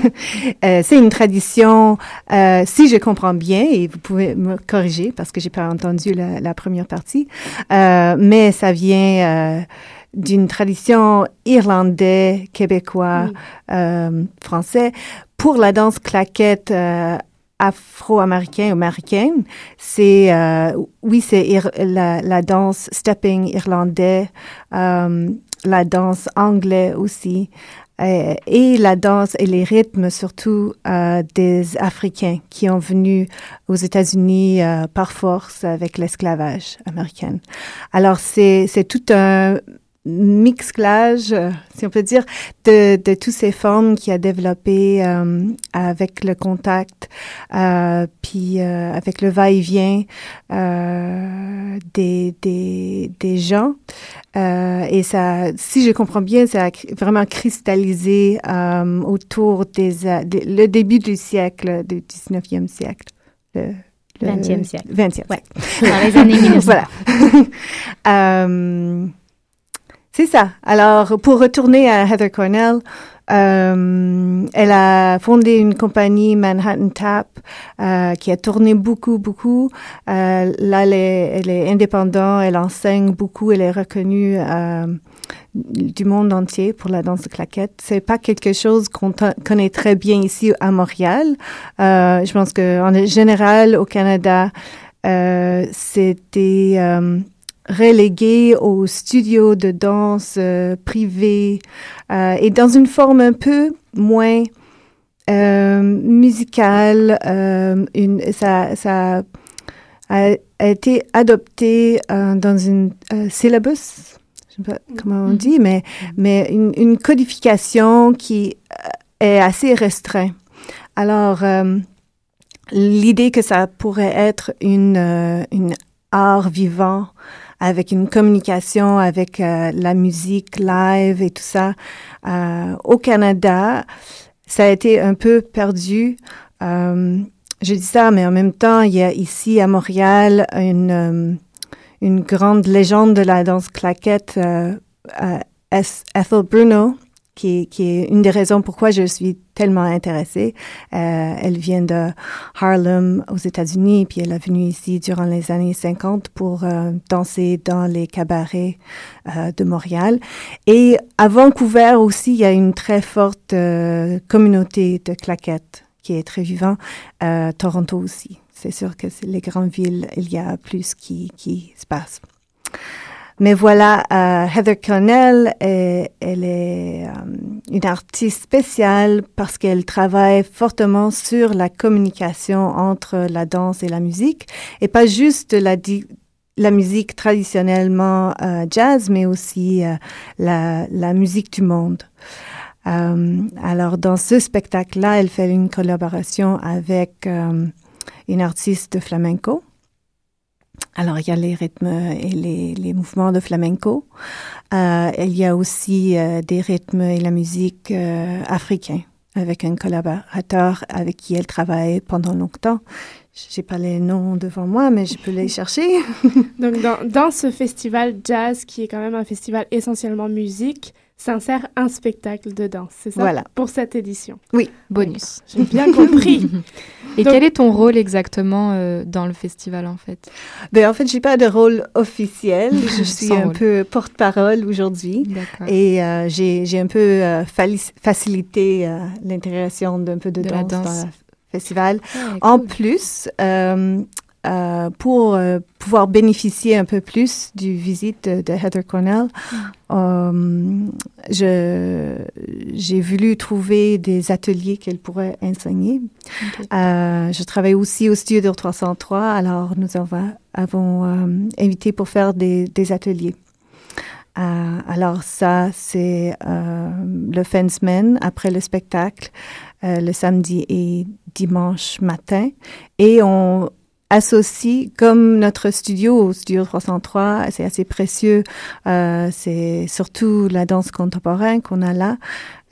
Speaker 13: euh, c'est une tradition. euh, si je comprends bien, et vous pouvez me corriger parce que j'ai pas entendu la, la première partie, euh, mais ça vient. euh, d'une tradition irlandais, québécois, euh, français. Pour la danse claquette euh, afro-américaine ou américaine, c'est euh, oui, c'est la, la danse stepping irlandais, euh, la danse anglais aussi, euh, et la danse et les rythmes surtout euh, des Africains qui ont venu aux États-Unis euh, par force avec l'esclavage américain. Alors c'est c'est tout un mixclage, euh, si on peut dire, de, de toutes ces formes qui a développé euh, avec le contact, euh, puis euh, avec le va-et-vient des, des, des gens. Et ça, si je comprends bien, ça a vraiment cristallisé autour des, le début du siècle, du 19e siècle. Le, le
Speaker 6: 20e siècle.
Speaker 13: 20e
Speaker 6: Ouais.
Speaker 13: siècle.
Speaker 6: Dans les années 1900.
Speaker 13: voilà. C'est ça. Alors, pour retourner à Heather Cornell, euh, elle a fondé une compagnie Manhattan Tap euh, qui a tourné beaucoup, beaucoup. Euh, là, elle est, elle est, indépendante, elle enseigne beaucoup, elle est reconnue euh, du monde entier pour la danse de claquette. C'est pas quelque chose qu'on connaît très bien ici à Montréal. Euh, je pense que en général au Canada, euh, c'était relégué au studio de danse euh, privé euh, et dans une forme un peu moins euh, musicale. Euh, ça, a, été adopté dans une syllabus, je sais pas comment on dit, mais, une codification qui est assez restreinte. Alors, l'idée que ça pourrait être une, une art vivant avec une communication avec euh, la musique live et tout ça. Euh, au Canada, ça a été un peu perdu. Euh, je dis ça, mais en même temps, il y a ici à Montréal une, une grande légende de la danse claquette, Ethel Bruno, qui, qui, est une des raisons pourquoi je suis tellement intéressée. Euh, elle vient de Harlem aux États-Unis, puis elle est venue ici durant les années 50 pour euh, danser dans les cabarets euh, de Montréal. Et à Vancouver aussi, il y a une très forte euh, communauté de claquettes qui est très vivant. Euh, Toronto aussi. C'est sûr que c'est les grandes villes, il y a plus qui, qui se passe. Mais voilà, euh, Heather Connell, elle est euh, une artiste spéciale parce qu'elle travaille fortement sur la communication entre la danse et la musique, et pas juste la, musique traditionnellement euh, jazz, mais aussi la, la, musique du monde. Alors, dans ce spectacle-là, elle fait une collaboration avec une artiste flamenco. Alors, il y a les rythmes et les, les mouvements de flamenco. Euh, il y a aussi euh, des rythmes et la musique euh, africaine avec un collaborateur avec qui elle travaille pendant longtemps. J'ai pas les noms devant moi, mais je peux les chercher.
Speaker 7: Donc, dans, dans ce festival jazz, qui est quand même un festival essentiellement musique, s'insère un spectacle de danse, c'est ça
Speaker 13: Voilà.
Speaker 7: Pour cette édition.
Speaker 13: Oui.
Speaker 11: Bonus.
Speaker 7: J'ai bien compris.
Speaker 11: Et
Speaker 7: Donc-
Speaker 11: quel est ton rôle exactement euh, dans le festival en fait?
Speaker 13: Ben, en fait, j'ai pas de rôle officiel. Je suis
Speaker 11: Sans
Speaker 13: un
Speaker 11: rôle.
Speaker 13: peu porte-parole aujourd'hui.
Speaker 11: D'accord.
Speaker 13: Et euh, j'ai j'ai un peu euh, facilité euh, l'intégration d'un peu de,
Speaker 11: De la
Speaker 13: danse,
Speaker 11: danse.
Speaker 13: dans le festival.
Speaker 11: Ouais,
Speaker 13: En
Speaker 11: cool.
Speaker 13: plus, euh, euh, pour euh, pouvoir bénéficier un peu plus du visite de, de Heather Cornell, euh, je j'ai voulu trouver des ateliers qu'elle pourrait enseigner. Euh, je travaille aussi au studio 303, alors nous avons, avons euh, invité pour faire des, des ateliers. Euh, alors ça, c'est euh, le fin de semaine après le spectacle, euh, le samedi et dimanche matin. Et on associe, comme notre studio studio 303, c'est assez précieux, euh, c'est surtout la danse contemporaine qu'on a là.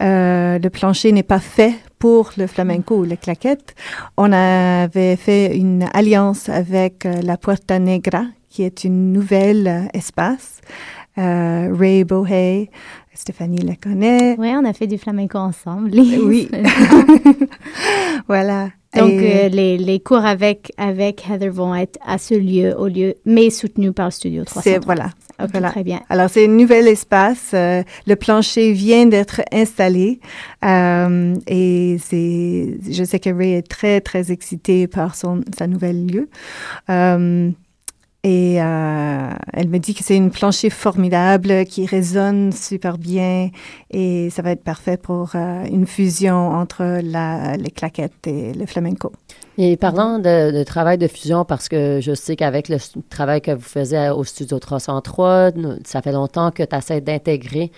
Speaker 13: Euh, le plancher n'est pas fait pour le flamenco ou le claquette. On avait fait une alliance avec euh, la Puerta Negra, qui est une nouvelle euh, espace. Euh, Ray Bohey, Stéphanie la connaît.
Speaker 6: Oui, on a fait du flamenco ensemble.
Speaker 13: Oui. voilà.
Speaker 6: Donc,
Speaker 13: Et-
Speaker 6: euh, les, les cours avec, avec Heather vont être à ce lieu, au lieu, mais soutenus par le studio 303.
Speaker 13: C'est voilà.
Speaker 6: Ok,
Speaker 13: voilà.
Speaker 6: très bien.
Speaker 13: Alors c'est un nouvel espace. euh, le plancher vient d'être installé euh, et c'est. Je sais que Ray est très très excitée par son sa nouvelle lieu. Et euh, elle me dit que c'est une plancher formidable qui résonne super bien et ça va être parfait pour euh, une fusion entre la, les claquettes et le flamenco.
Speaker 8: Et parlant de, de travail de fusion, parce que je sais qu'avec le travail que vous faisiez au Studio 303, nous- ça fait longtemps que tu essaies d'intégrer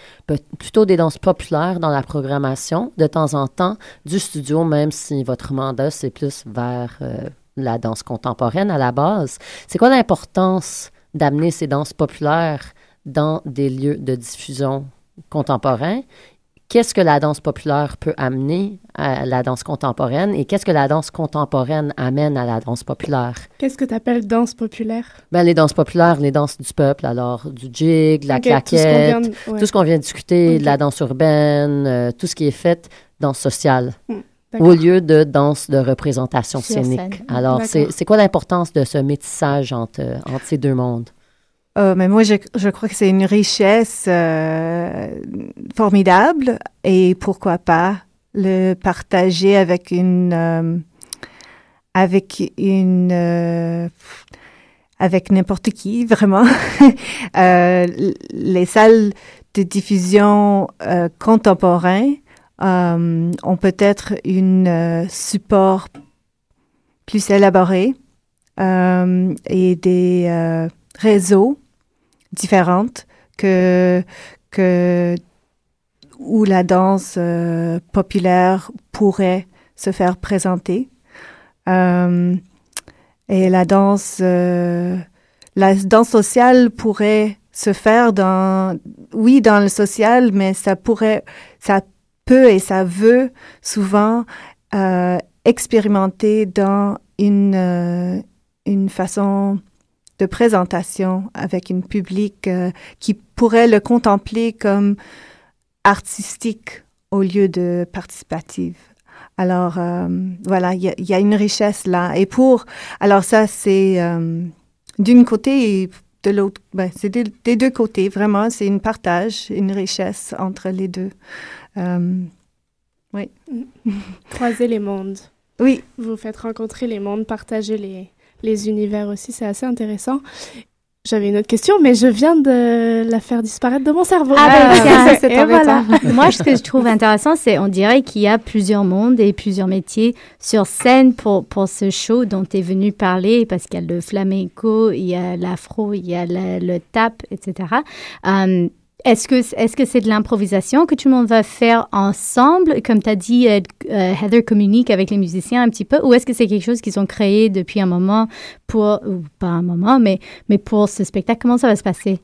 Speaker 8: plutôt des danses populaires dans la programmation de temps en temps du studio, même si votre mandat, c'est plus vers euh, la danse contemporaine à la base. C'est quoi l'importance d'amener ces danses populaires dans des lieux de diffusion contemporains? qu'est-ce que la danse populaire peut amener à la danse contemporaine et qu'est-ce que la danse contemporaine amène à la danse populaire?
Speaker 7: Qu'est-ce que tu appelles danse populaire?
Speaker 8: Ben, les danses populaires, les danses du peuple, alors du jig, la claquette, tout ce qu'on vient, de discuter, de la danse urbaine, euh, tout ce qui est fait danse sociale. Hmm, au lieu de danse de représentation scénique. Alors, c'est quoi l'importance de ce métissage entre, entre ces deux mondes?
Speaker 13: Euh, mais moi, je, je, crois que c'est une richesse euh, formidable. Et pourquoi pas le partager avec une euh, avec une euh, avec n'importe qui vraiment. Euh, les salles de diffusion contemporains ont peut-être une support plus élaboré et des réseaux différentes que, que où la danse euh, populaire pourrait se faire présenter. Euh, et la danse, euh, la danse sociale pourrait se faire dans, oui, dans le social, mais ça pourrait, ça peut et ça veut souvent expérimenter dans une, une façon de présentation avec un public euh, qui pourrait le contempler comme artistique au lieu de participative. Alors euh, voilà, il y, a une richesse là. Et pour, alors ça c'est euh, d'une côté et de l'autre, ben, c'est des, deux côtés vraiment. C'est une partage, une richesse entre les deux. Oui.
Speaker 7: Croiser les mondes.
Speaker 13: Oui.
Speaker 7: Vous faites rencontrer les mondes, partager les, les univers aussi, c'est assez intéressant. J'avais une autre question, mais je viens de la faire disparaître de mon cerveau.
Speaker 6: Ah, ben, ah c'est voilà. Moi, ce que je trouve intéressant, c'est on dirait qu'il y a plusieurs mondes et plusieurs métiers sur scène pour, pour ce show dont tu es venu parler, parce qu'il y a le flamenco, il y a l'afro, il y a le, tap, etc. Est-ce que c'est de l'improvisation que tout le monde va faire ensemble, comme tu as dit, euh, euh, Heather communique avec les musiciens un petit peu, ou est-ce que c'est quelque chose qu'ils ont créé depuis un moment pour, ou pas un moment, mais mais pour ce spectacle, comment ça va se passer?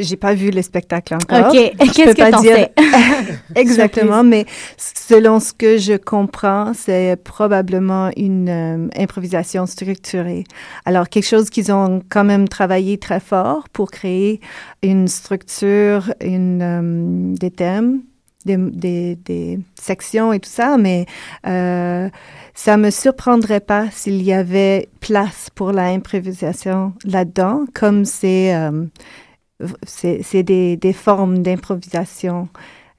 Speaker 13: J'ai pas vu le spectacle encore.
Speaker 6: OK. Qu'est-ce que t'en sais?
Speaker 13: Exactement, mais selon ce que je comprends, c'est probablement une euh, improvisation structurée. Alors, quelque chose qu'ils ont quand même travaillé très fort pour créer une structure, une, euh, des thèmes, des, des, des, sections et tout ça, mais euh, ça me surprendrait pas s'il y avait place pour l'improvisation là-dedans, comme c'est euh, c'est des, des, formes d'improvisation.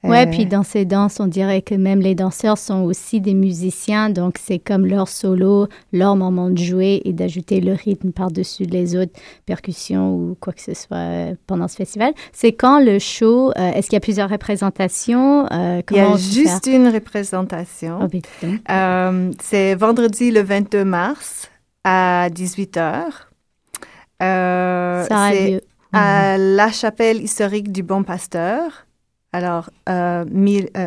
Speaker 6: Ouais, puis euh, dans ces danses, on dirait que même les danseurs sont aussi des musiciens, donc c'est comme leur solo, leur moment de jouer et d'ajouter le rythme par-dessus les autres percussions ou quoi que ce soit euh, pendant ce festival. C'est quand le show, euh, est-ce qu'il y a plusieurs représentations?
Speaker 13: Il y a juste une représentation. Oh, c'est vendredi le 22 mars à 18h.
Speaker 6: Ça a lieu
Speaker 13: à mhm. la chapelle historique du Bon Pasteur, alors euh,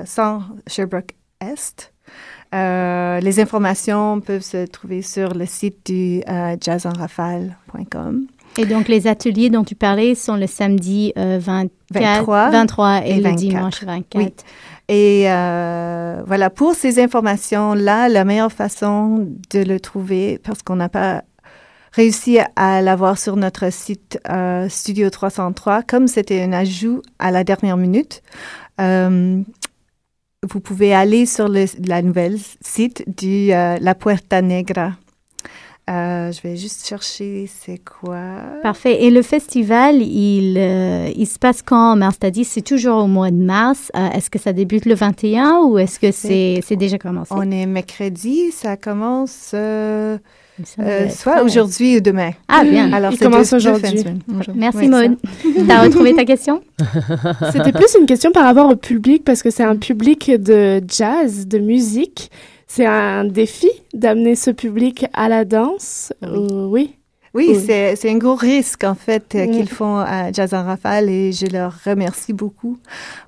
Speaker 13: 100 euh, Sherbrooke Est. Euh, les informations peuvent se trouver sur le site du euh, jazzonrafale.com.
Speaker 6: Et donc, les ateliers dont tu parlais sont le samedi 23, 23 et, le dimanche 24.
Speaker 13: Et voilà, pour ces informations-là, la meilleure façon de le trouver, parce qu'on n'a pas réussi à l'avoir sur notre site euh, Studio 303, comme c'était un ajout à la dernière minute. Euh, vous pouvez aller sur le la nouvelle site du euh, La Puerta Negra. Je vais juste chercher c'est quoi?
Speaker 6: Parfait. Et le festival, il, il se passe quand en mars? dit c'est toujours au mois de mars. est-ce que ça débute le 21 ou est-ce que c'est, c'est déjà commencé?
Speaker 13: On est mercredi, ça commence euh, soit aujourd'hui ou demain.
Speaker 6: Ah, bien.
Speaker 7: Alors, Il commence aujourd'hui.
Speaker 6: Merci, Maud. tu as retrouvé ta question?
Speaker 7: C'était plus une question par rapport au public parce que c'est un public de jazz, de musique. C'est un défi d'amener ce public à la danse. oui.
Speaker 13: Oui, c'est un gros risque, en fait, euh, qu'ils font à Jazz en Rafale et je leur remercie beaucoup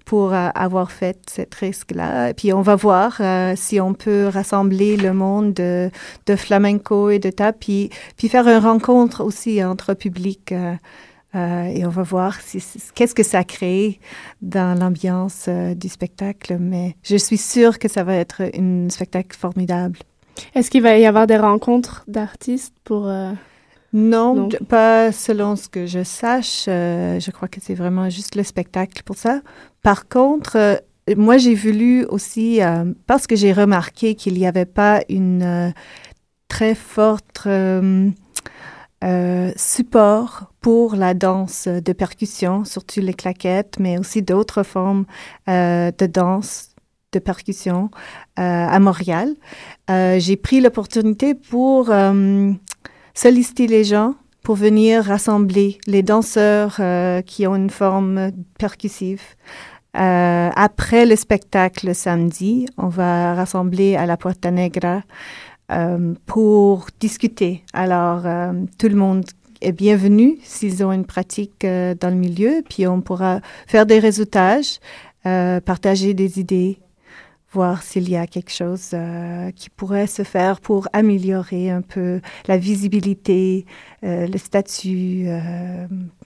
Speaker 13: pour euh, avoir fait ce risque-là. Puis on va voir euh, si on peut rassembler le monde de, de flamenco et de tap, puis, puis faire une rencontre aussi entre public et on va voir si, qu'est-ce que ça crée dans l'ambiance du spectacle. Mais je suis sûre que ça va être un spectacle formidable.
Speaker 7: Est-ce qu'il va y avoir des rencontres d'artistes pour...
Speaker 13: Non, pas selon ce que je sache. je crois que c'est vraiment juste le spectacle pour ça. Par contre, moi, j'ai voulu aussi, euh, parce que j'ai remarqué qu'il n'y avait pas une euh, très forte euh, support pour la danse de percussion, surtout les claquettes, mais aussi d'autres formes de danse de percussion à Montréal. j'ai pris l'opportunité pour solliciter les gens pour venir rassembler les danseurs qui ont une forme percussive. Euh, après le spectacle samedi, on va rassembler à la Puerta Negra euh, pour discuter. Alors, euh, tout le monde est bienvenu s'ils ont une pratique dans le milieu, puis on pourra faire des réseautages, partager des idées, voir s'il y a quelque chose qui pourrait se faire pour améliorer un peu la visibilité, le statut,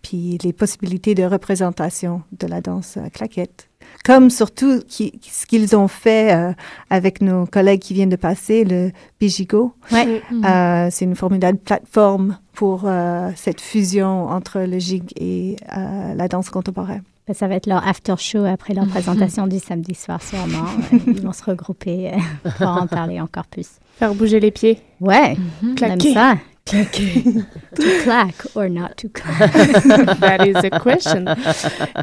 Speaker 13: puis les possibilités de représentation de la danse claquette. Comme surtout ce qu'ils ont fait euh, avec nos collègues qui viennent de passer, le Bijigo.
Speaker 6: Ouais.
Speaker 13: Euh, c'est une formidable plateforme pour euh, cette fusion entre le gig et la danse contemporaine.
Speaker 6: Ben, ça va être leur after show après leur présentation du samedi soir sûrement. Ils vont se regrouper pour en parler encore plus.
Speaker 7: Faire bouger les pieds.
Speaker 6: Ouais,
Speaker 7: Claquer.
Speaker 6: ça.
Speaker 7: Claquer.
Speaker 6: to clack or not to clack?
Speaker 7: That is a question.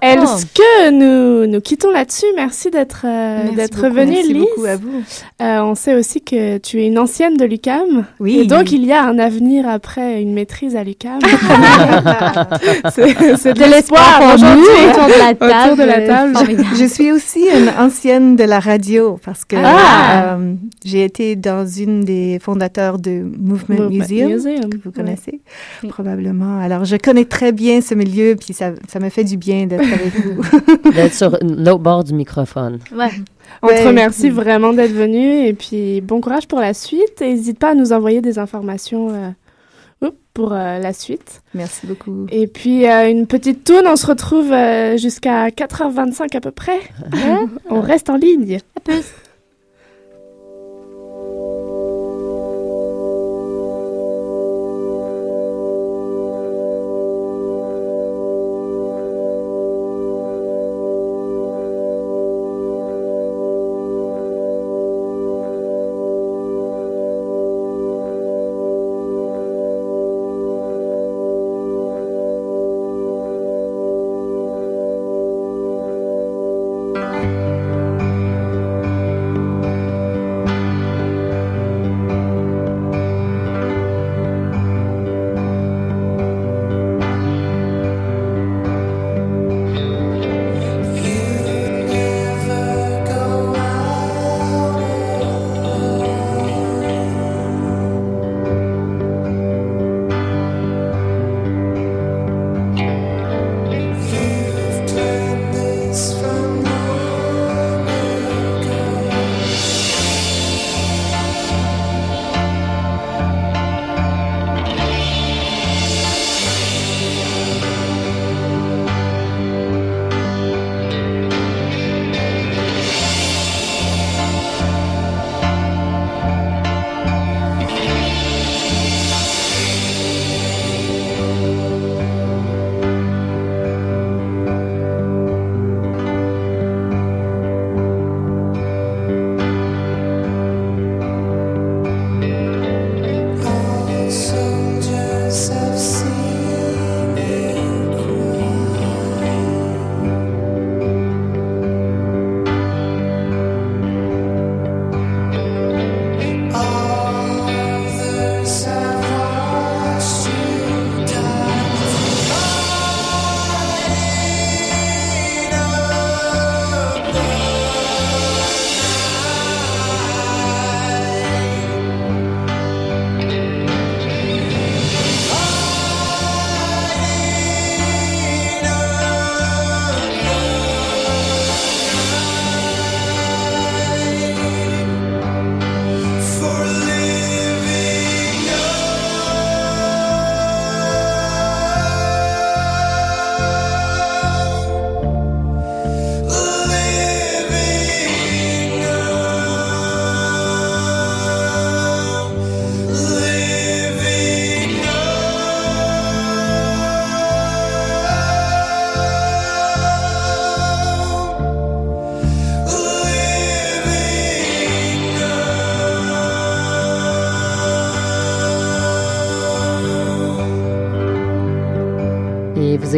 Speaker 7: Est-ce que nous, nous quittons là-dessus? Merci d'être euh, d'être venu,
Speaker 13: Merci
Speaker 7: Lise.
Speaker 13: beaucoup à vous.
Speaker 7: Euh, on sait aussi que tu es une ancienne de l'UCAM.
Speaker 13: Oui.
Speaker 7: Et donc, il y a un avenir après une maîtrise à l'UCAM. c'est c'est de,
Speaker 6: De l'espoir pour
Speaker 7: aujourd'hui.
Speaker 6: nous autour de la
Speaker 7: Autour de la
Speaker 6: table.
Speaker 7: table.
Speaker 13: Je suis aussi une ancienne de la radio parce que
Speaker 7: Ah!
Speaker 13: euh, j'ai été dans une des fondateurs de Movement,
Speaker 7: Movement
Speaker 13: Museum,
Speaker 7: Museum,
Speaker 13: que vous
Speaker 7: ouais.
Speaker 13: connaissez probablement. Alors, je connais très bien ce milieu, puis ça, ça me fait du bien d'être avec vous.
Speaker 8: D'être sur l'autre bord du microphone.
Speaker 6: Ouais.
Speaker 7: On
Speaker 13: Ouais.
Speaker 7: te remercie vraiment d'être venu et puis bon courage pour la suite. Et N'hésite pas à nous envoyer des informations euh, pour euh, la suite.
Speaker 13: Merci beaucoup.
Speaker 7: Et puis euh, une petite tourne, on se retrouve euh, jusqu'à 4h25 à peu près. Hein on reste en ligne.
Speaker 6: À plus.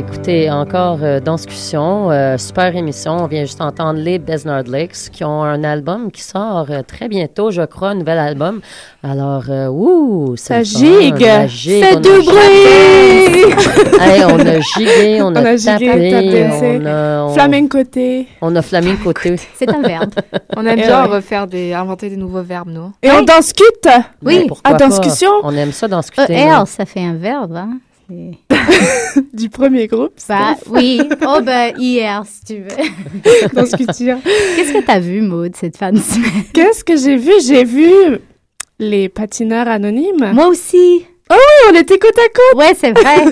Speaker 8: Écoutez encore euh, Danscussion, euh, super émission. On vient juste entendre les Besnard Lakes qui ont un album qui sort euh, très bientôt, je crois, un nouvel album. Alors, euh, ouh, c'est
Speaker 7: Ça gigue.
Speaker 8: a
Speaker 7: du
Speaker 8: gigué.
Speaker 7: bruit.
Speaker 8: Hey, on a gigué, on a,
Speaker 7: On a
Speaker 8: tapé,
Speaker 7: tapé,
Speaker 8: on a... on-
Speaker 7: Flamencoté.
Speaker 8: On a flamencoté.
Speaker 6: C'est un verbe.
Speaker 11: On aime
Speaker 7: Eh
Speaker 11: bien refaire des, inventer des nouveaux verbes, nous.
Speaker 7: Et on danscute.
Speaker 8: Mais pourquoi
Speaker 7: À
Speaker 8: pas?
Speaker 7: danscussion?
Speaker 8: On aime ça discuter.
Speaker 6: ER, ça fait un verbe, hein?
Speaker 7: Du premier groupe.
Speaker 6: Bah, oui. Oh, ben, hier, si tu veux.
Speaker 7: Danscuture.
Speaker 6: Qu'est-ce que t'as vu, Maud, cette fin de semaine?
Speaker 7: Qu'est-ce que j'ai vu? J'ai vu les patineurs anonymes.
Speaker 6: Moi aussi.
Speaker 7: Oh, on était côte à côte.
Speaker 6: Ouais, c'est vrai.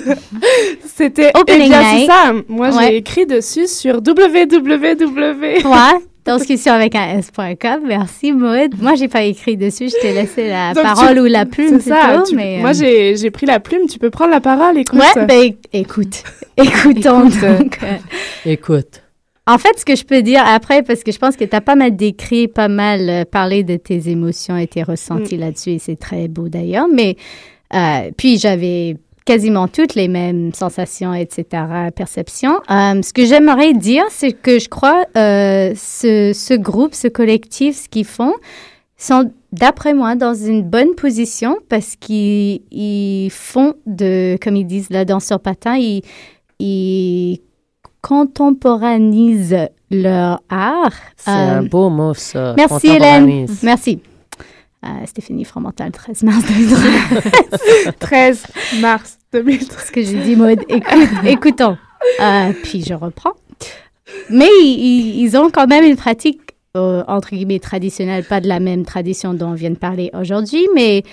Speaker 7: C'était
Speaker 6: Opening
Speaker 7: eh bien, c'est
Speaker 6: night.
Speaker 7: ça. Moi,
Speaker 6: Ouais.
Speaker 7: j'ai écrit dessus sur www.
Speaker 6: Toi, discussion avec un S.com. Merci, Maud. Moi, j'ai pas écrit dessus. Je t'ai laissé la
Speaker 7: Donc,
Speaker 6: parole
Speaker 7: tu-
Speaker 6: ou la plume,
Speaker 7: C'est ça.
Speaker 6: plutôt,
Speaker 7: tu-
Speaker 6: mais,
Speaker 7: Moi,
Speaker 6: euh,
Speaker 7: j'ai j'ai pris la plume. Tu peux prendre la parole. Écoute.
Speaker 6: Ouais, ben, écoute. Écoutons
Speaker 11: Écoute,
Speaker 6: donc. euh,
Speaker 8: Écoute.
Speaker 6: En fait, ce que je peux dire après, parce que je pense que tu as pas mal décrit, pas mal euh, parlé de tes émotions et tes ressentis
Speaker 7: Mm.
Speaker 6: là-dessus, et c'est très beau d'ailleurs. Mais euh, puis j'avais quasiment toutes les mêmes sensations, etc., perceptions. Euh, ce que j'aimerais dire, c'est que je crois euh, ce, ce groupe, ce collectif, ce qu'ils font, sont, d'après moi, dans une bonne position parce qu'ils ils font de, comme ils disent là, dans sur patin, ils, ils contemporanisent leur art.
Speaker 8: C'est un
Speaker 6: Euh,
Speaker 8: beau mot, ça.
Speaker 6: Merci Hélène. Merci. Euh, Stéphanie Fromental, 13 mars 2013.
Speaker 7: 13 mars 2013.
Speaker 6: Ce que j'ai dit, Maud. Écoute, écoutons. Euh, puis je reprends. Mais ils, ils ont quand même une pratique, euh, entre guillemets, traditionnelle, pas de la même tradition dont on vient de parler aujourd'hui, mais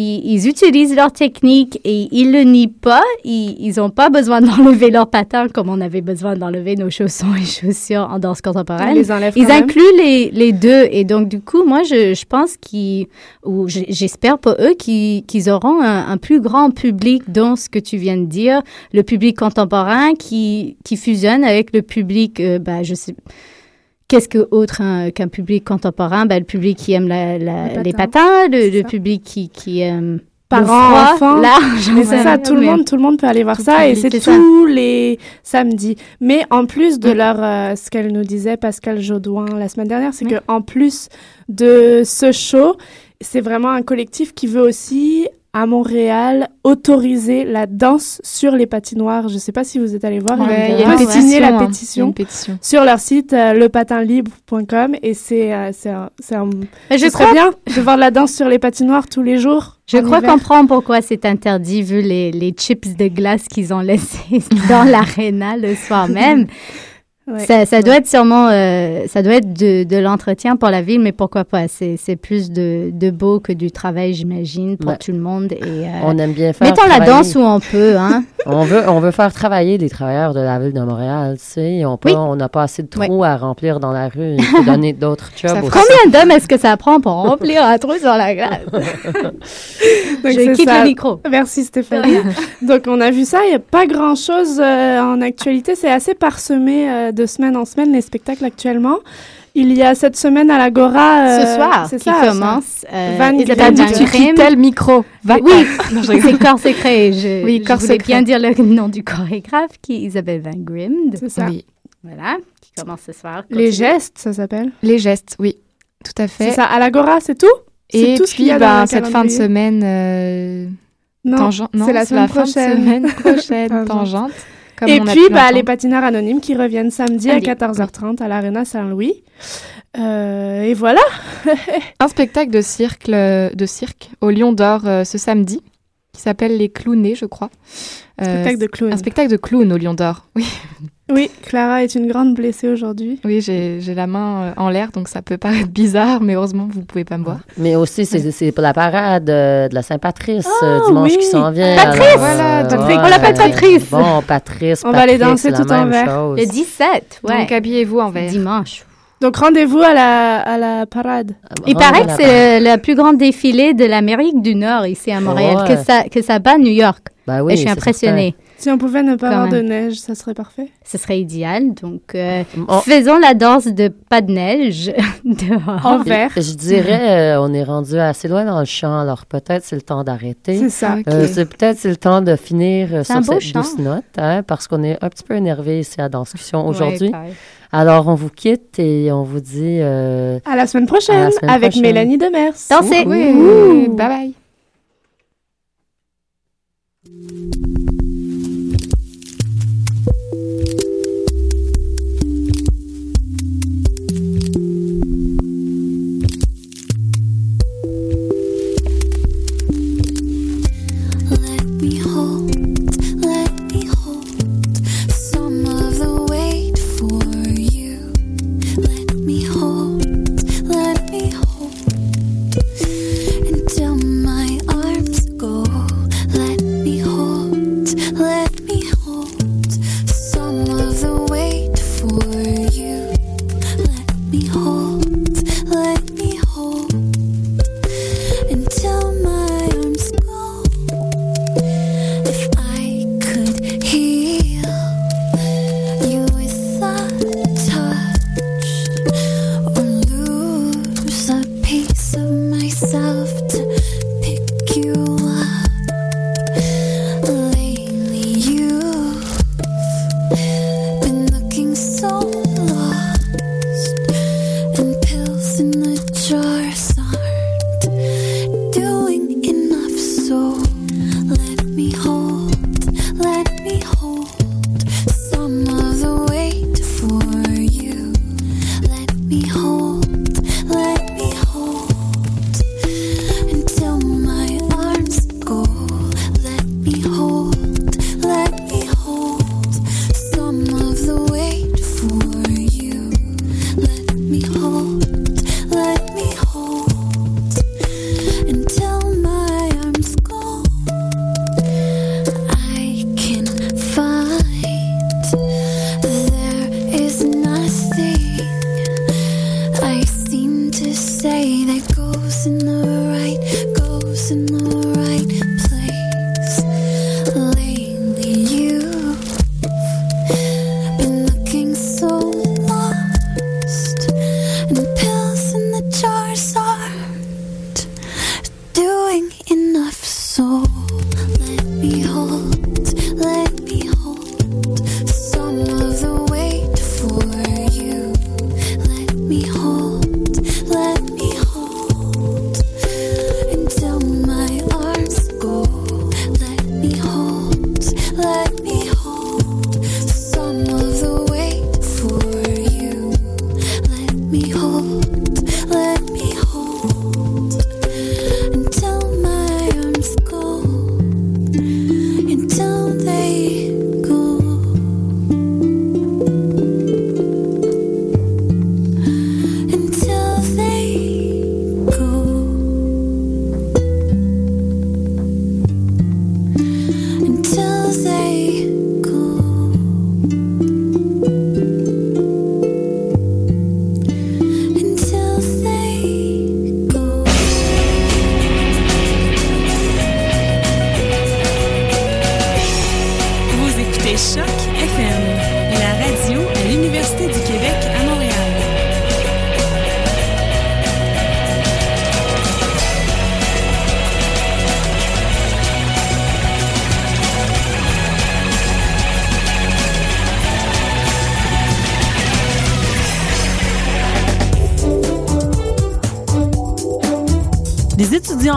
Speaker 6: ils, ils utilisent leur technique et ils le nient pas. Ils n'ont pas besoin d'enlever leurs patins comme on avait besoin d'enlever nos chaussons et chaussures en danse contemporaine.
Speaker 7: Ils les
Speaker 6: incluent les, les deux. Et donc, du coup, moi, je, je pense qu'ils, ou j'espère pour eux, qu'ils auront un, un plus grand public dans ce que tu viens de dire, le public contemporain qui, qui fusionne avec le public, euh, bah, je sais. Qu'est-ce que autre hein, qu'un public contemporain? Ben, le public qui aime la, la-
Speaker 7: Les
Speaker 6: les
Speaker 7: patins,
Speaker 6: le, le public qui, qui aime
Speaker 7: Parents, enfants. c'est
Speaker 6: ouais,
Speaker 7: ça, tout le monde, tout le monde peut aller voir
Speaker 6: Tout
Speaker 7: ça et c'est tous les samedis. Mais en plus de leur, euh, ce qu'elle nous disait Pascal Jaudoin la semaine dernière, c'est
Speaker 6: Mm.
Speaker 7: que en plus de ce show, c'est vraiment un collectif qui veut aussi à Montréal autoriser la danse sur les patinoires. Je ne sais pas si vous êtes allé voir.
Speaker 11: Ouais,
Speaker 7: ils
Speaker 11: il y a
Speaker 7: peuvent
Speaker 11: une
Speaker 7: signer la
Speaker 11: pétition, hein.
Speaker 7: Pétition
Speaker 11: une pétition.
Speaker 7: sur leur site euh, lepatinlibre.com et c'est euh, c'est un, un-
Speaker 6: Mais je crois-
Speaker 7: bien de voir de la danse sur les patinoires tous les jours.
Speaker 6: Je crois comprendre pourquoi c'est interdit vu les, les chips de glace qu'ils ont laissés dans l'aréna le soir même.
Speaker 7: Ouais.
Speaker 6: Ça, ça doit être sûrement, euh, ça doit être de, de l'entretien pour la ville, mais pourquoi pas? C'est c'est plus de, de beau que du travail, j'imagine, pour
Speaker 8: Ouais.
Speaker 6: tout le monde. Et, euh,
Speaker 8: On aime bien faire
Speaker 6: Mettons la danse où on peut, hein.
Speaker 8: on veut, on veut faire travailler les travailleurs de la ville de Montréal, tu sais. On
Speaker 6: Oui.
Speaker 8: on n'a pas assez de trous à remplir dans la rue. Il faut donner d'autres jobs aussi.
Speaker 6: Combien d'hommes est-ce que ça prend pour remplir un trou sur la glace?
Speaker 7: Donc,
Speaker 6: Je quitte
Speaker 7: ça.
Speaker 6: le micro.
Speaker 7: Merci Stéphanie. Donc on a vu ça, il n'y a pas grand-chose euh, en actualité, c'est assez parsemé euh, de semaine en semaine les spectacles actuellement. Il y a cette semaine à l'Agora... euh,
Speaker 6: Ce soir,
Speaker 7: c'est
Speaker 6: qui
Speaker 7: ça,
Speaker 6: commence, euh,
Speaker 7: Van
Speaker 6: Isabelle. Van
Speaker 11: Tu quittais le micro. Va-
Speaker 6: Oui, c'est corps secret. Je,
Speaker 11: Oui,
Speaker 6: je
Speaker 11: corps
Speaker 6: voulais
Speaker 11: secret.
Speaker 6: bien dire le nom du chorégraphe qui est Isabelle Van Grimm.
Speaker 7: C'est ça.
Speaker 11: Oui.
Speaker 6: Voilà, qui commence ce soir.
Speaker 7: Les gestes, ça s'appelle?
Speaker 11: Les gestes, oui, tout à fait.
Speaker 7: C'est ça, à l'Agora, c'est tout?
Speaker 11: Et
Speaker 7: tout ce
Speaker 11: puis,
Speaker 7: y a
Speaker 11: ben,
Speaker 7: dans le
Speaker 11: cette fin de semaine, euh,
Speaker 7: Non,
Speaker 11: tangente. Non,
Speaker 7: c'est la semaine
Speaker 11: fin de
Speaker 7: prochaine.
Speaker 11: semaine prochaine,
Speaker 7: Tangente.
Speaker 11: Comme
Speaker 7: Et
Speaker 11: on a
Speaker 7: puis,
Speaker 11: pu
Speaker 7: bah, les patineurs anonymes qui reviennent samedi, à 14h30 à l'Arena Saint-Louis. Euh, et voilà.
Speaker 11: un spectacle de cirque, de cirque au Lion d'Or euh, ce samedi, qui s'appelle Les Clownés, je crois. Euh,
Speaker 7: Spectacle de clown.
Speaker 11: Un spectacle de clown au Lion d'Or. Oui,
Speaker 7: Oui, Clara est une grande blessée aujourd'hui.
Speaker 11: oui j'ai j'ai la main euh, en l'air, donc ça peut paraître bizarre, mais heureusement, vous pouvez pas me voir.
Speaker 8: Mais aussi, c'est c'est pour la parade euh, de la Saint-Patrice
Speaker 7: Ah,
Speaker 8: dimanche
Speaker 7: oui.
Speaker 8: qui s'en vient.
Speaker 6: Patrice!
Speaker 8: Alors,
Speaker 11: Voilà,
Speaker 8: ouais,
Speaker 6: On l'appelle Patrice.
Speaker 8: Bon, Patrice.
Speaker 7: On va aller danser tout en vert.
Speaker 8: chose.
Speaker 6: Le 17, ouais.
Speaker 11: Donc habillez-vous en vert.
Speaker 6: Dimanche.
Speaker 7: Donc rendez-vous à la, à la parade.
Speaker 6: Il
Speaker 8: Oh,
Speaker 6: paraît que c'est le, le plus grand défilé de l'Amérique du Nord ici à Montréal,
Speaker 8: Ouais.
Speaker 6: que, ça, que ça bat New York.
Speaker 8: Oui,
Speaker 6: Et je suis impressionnée.
Speaker 7: Si on pouvait ne pas avoir de neige, ça serait parfait.
Speaker 6: Ce serait idéal. Donc, euh, faisons la danse de pas de neige dehors.
Speaker 7: En vert.
Speaker 8: Je dirais, euh, on est rendu assez loin dans le champ, alors peut-être c'est le temps d'arrêter.
Speaker 7: C'est ça.
Speaker 8: Euh, c'est peut-être c'est le temps de finir sur cette douce note, hein, parce qu'on est un petit peu énervé ici à Danse aujourd'hui. Alors, on vous quitte et on vous dit...
Speaker 7: à la semaine prochaine, avec Mélanie Demers.
Speaker 6: Dansez!
Speaker 11: Oui. Bye bye.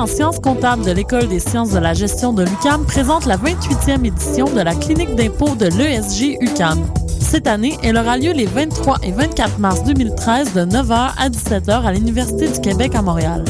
Speaker 1: En sciences comptables de l'École des sciences de la gestion de l'UCAM présente la 28e édition de la clinique d'impôt de l'ESG UCAM. Cette année, elle aura lieu les 23 et 24 mars 2013 de 9h à 17h à l'Université du Québec à Montréal.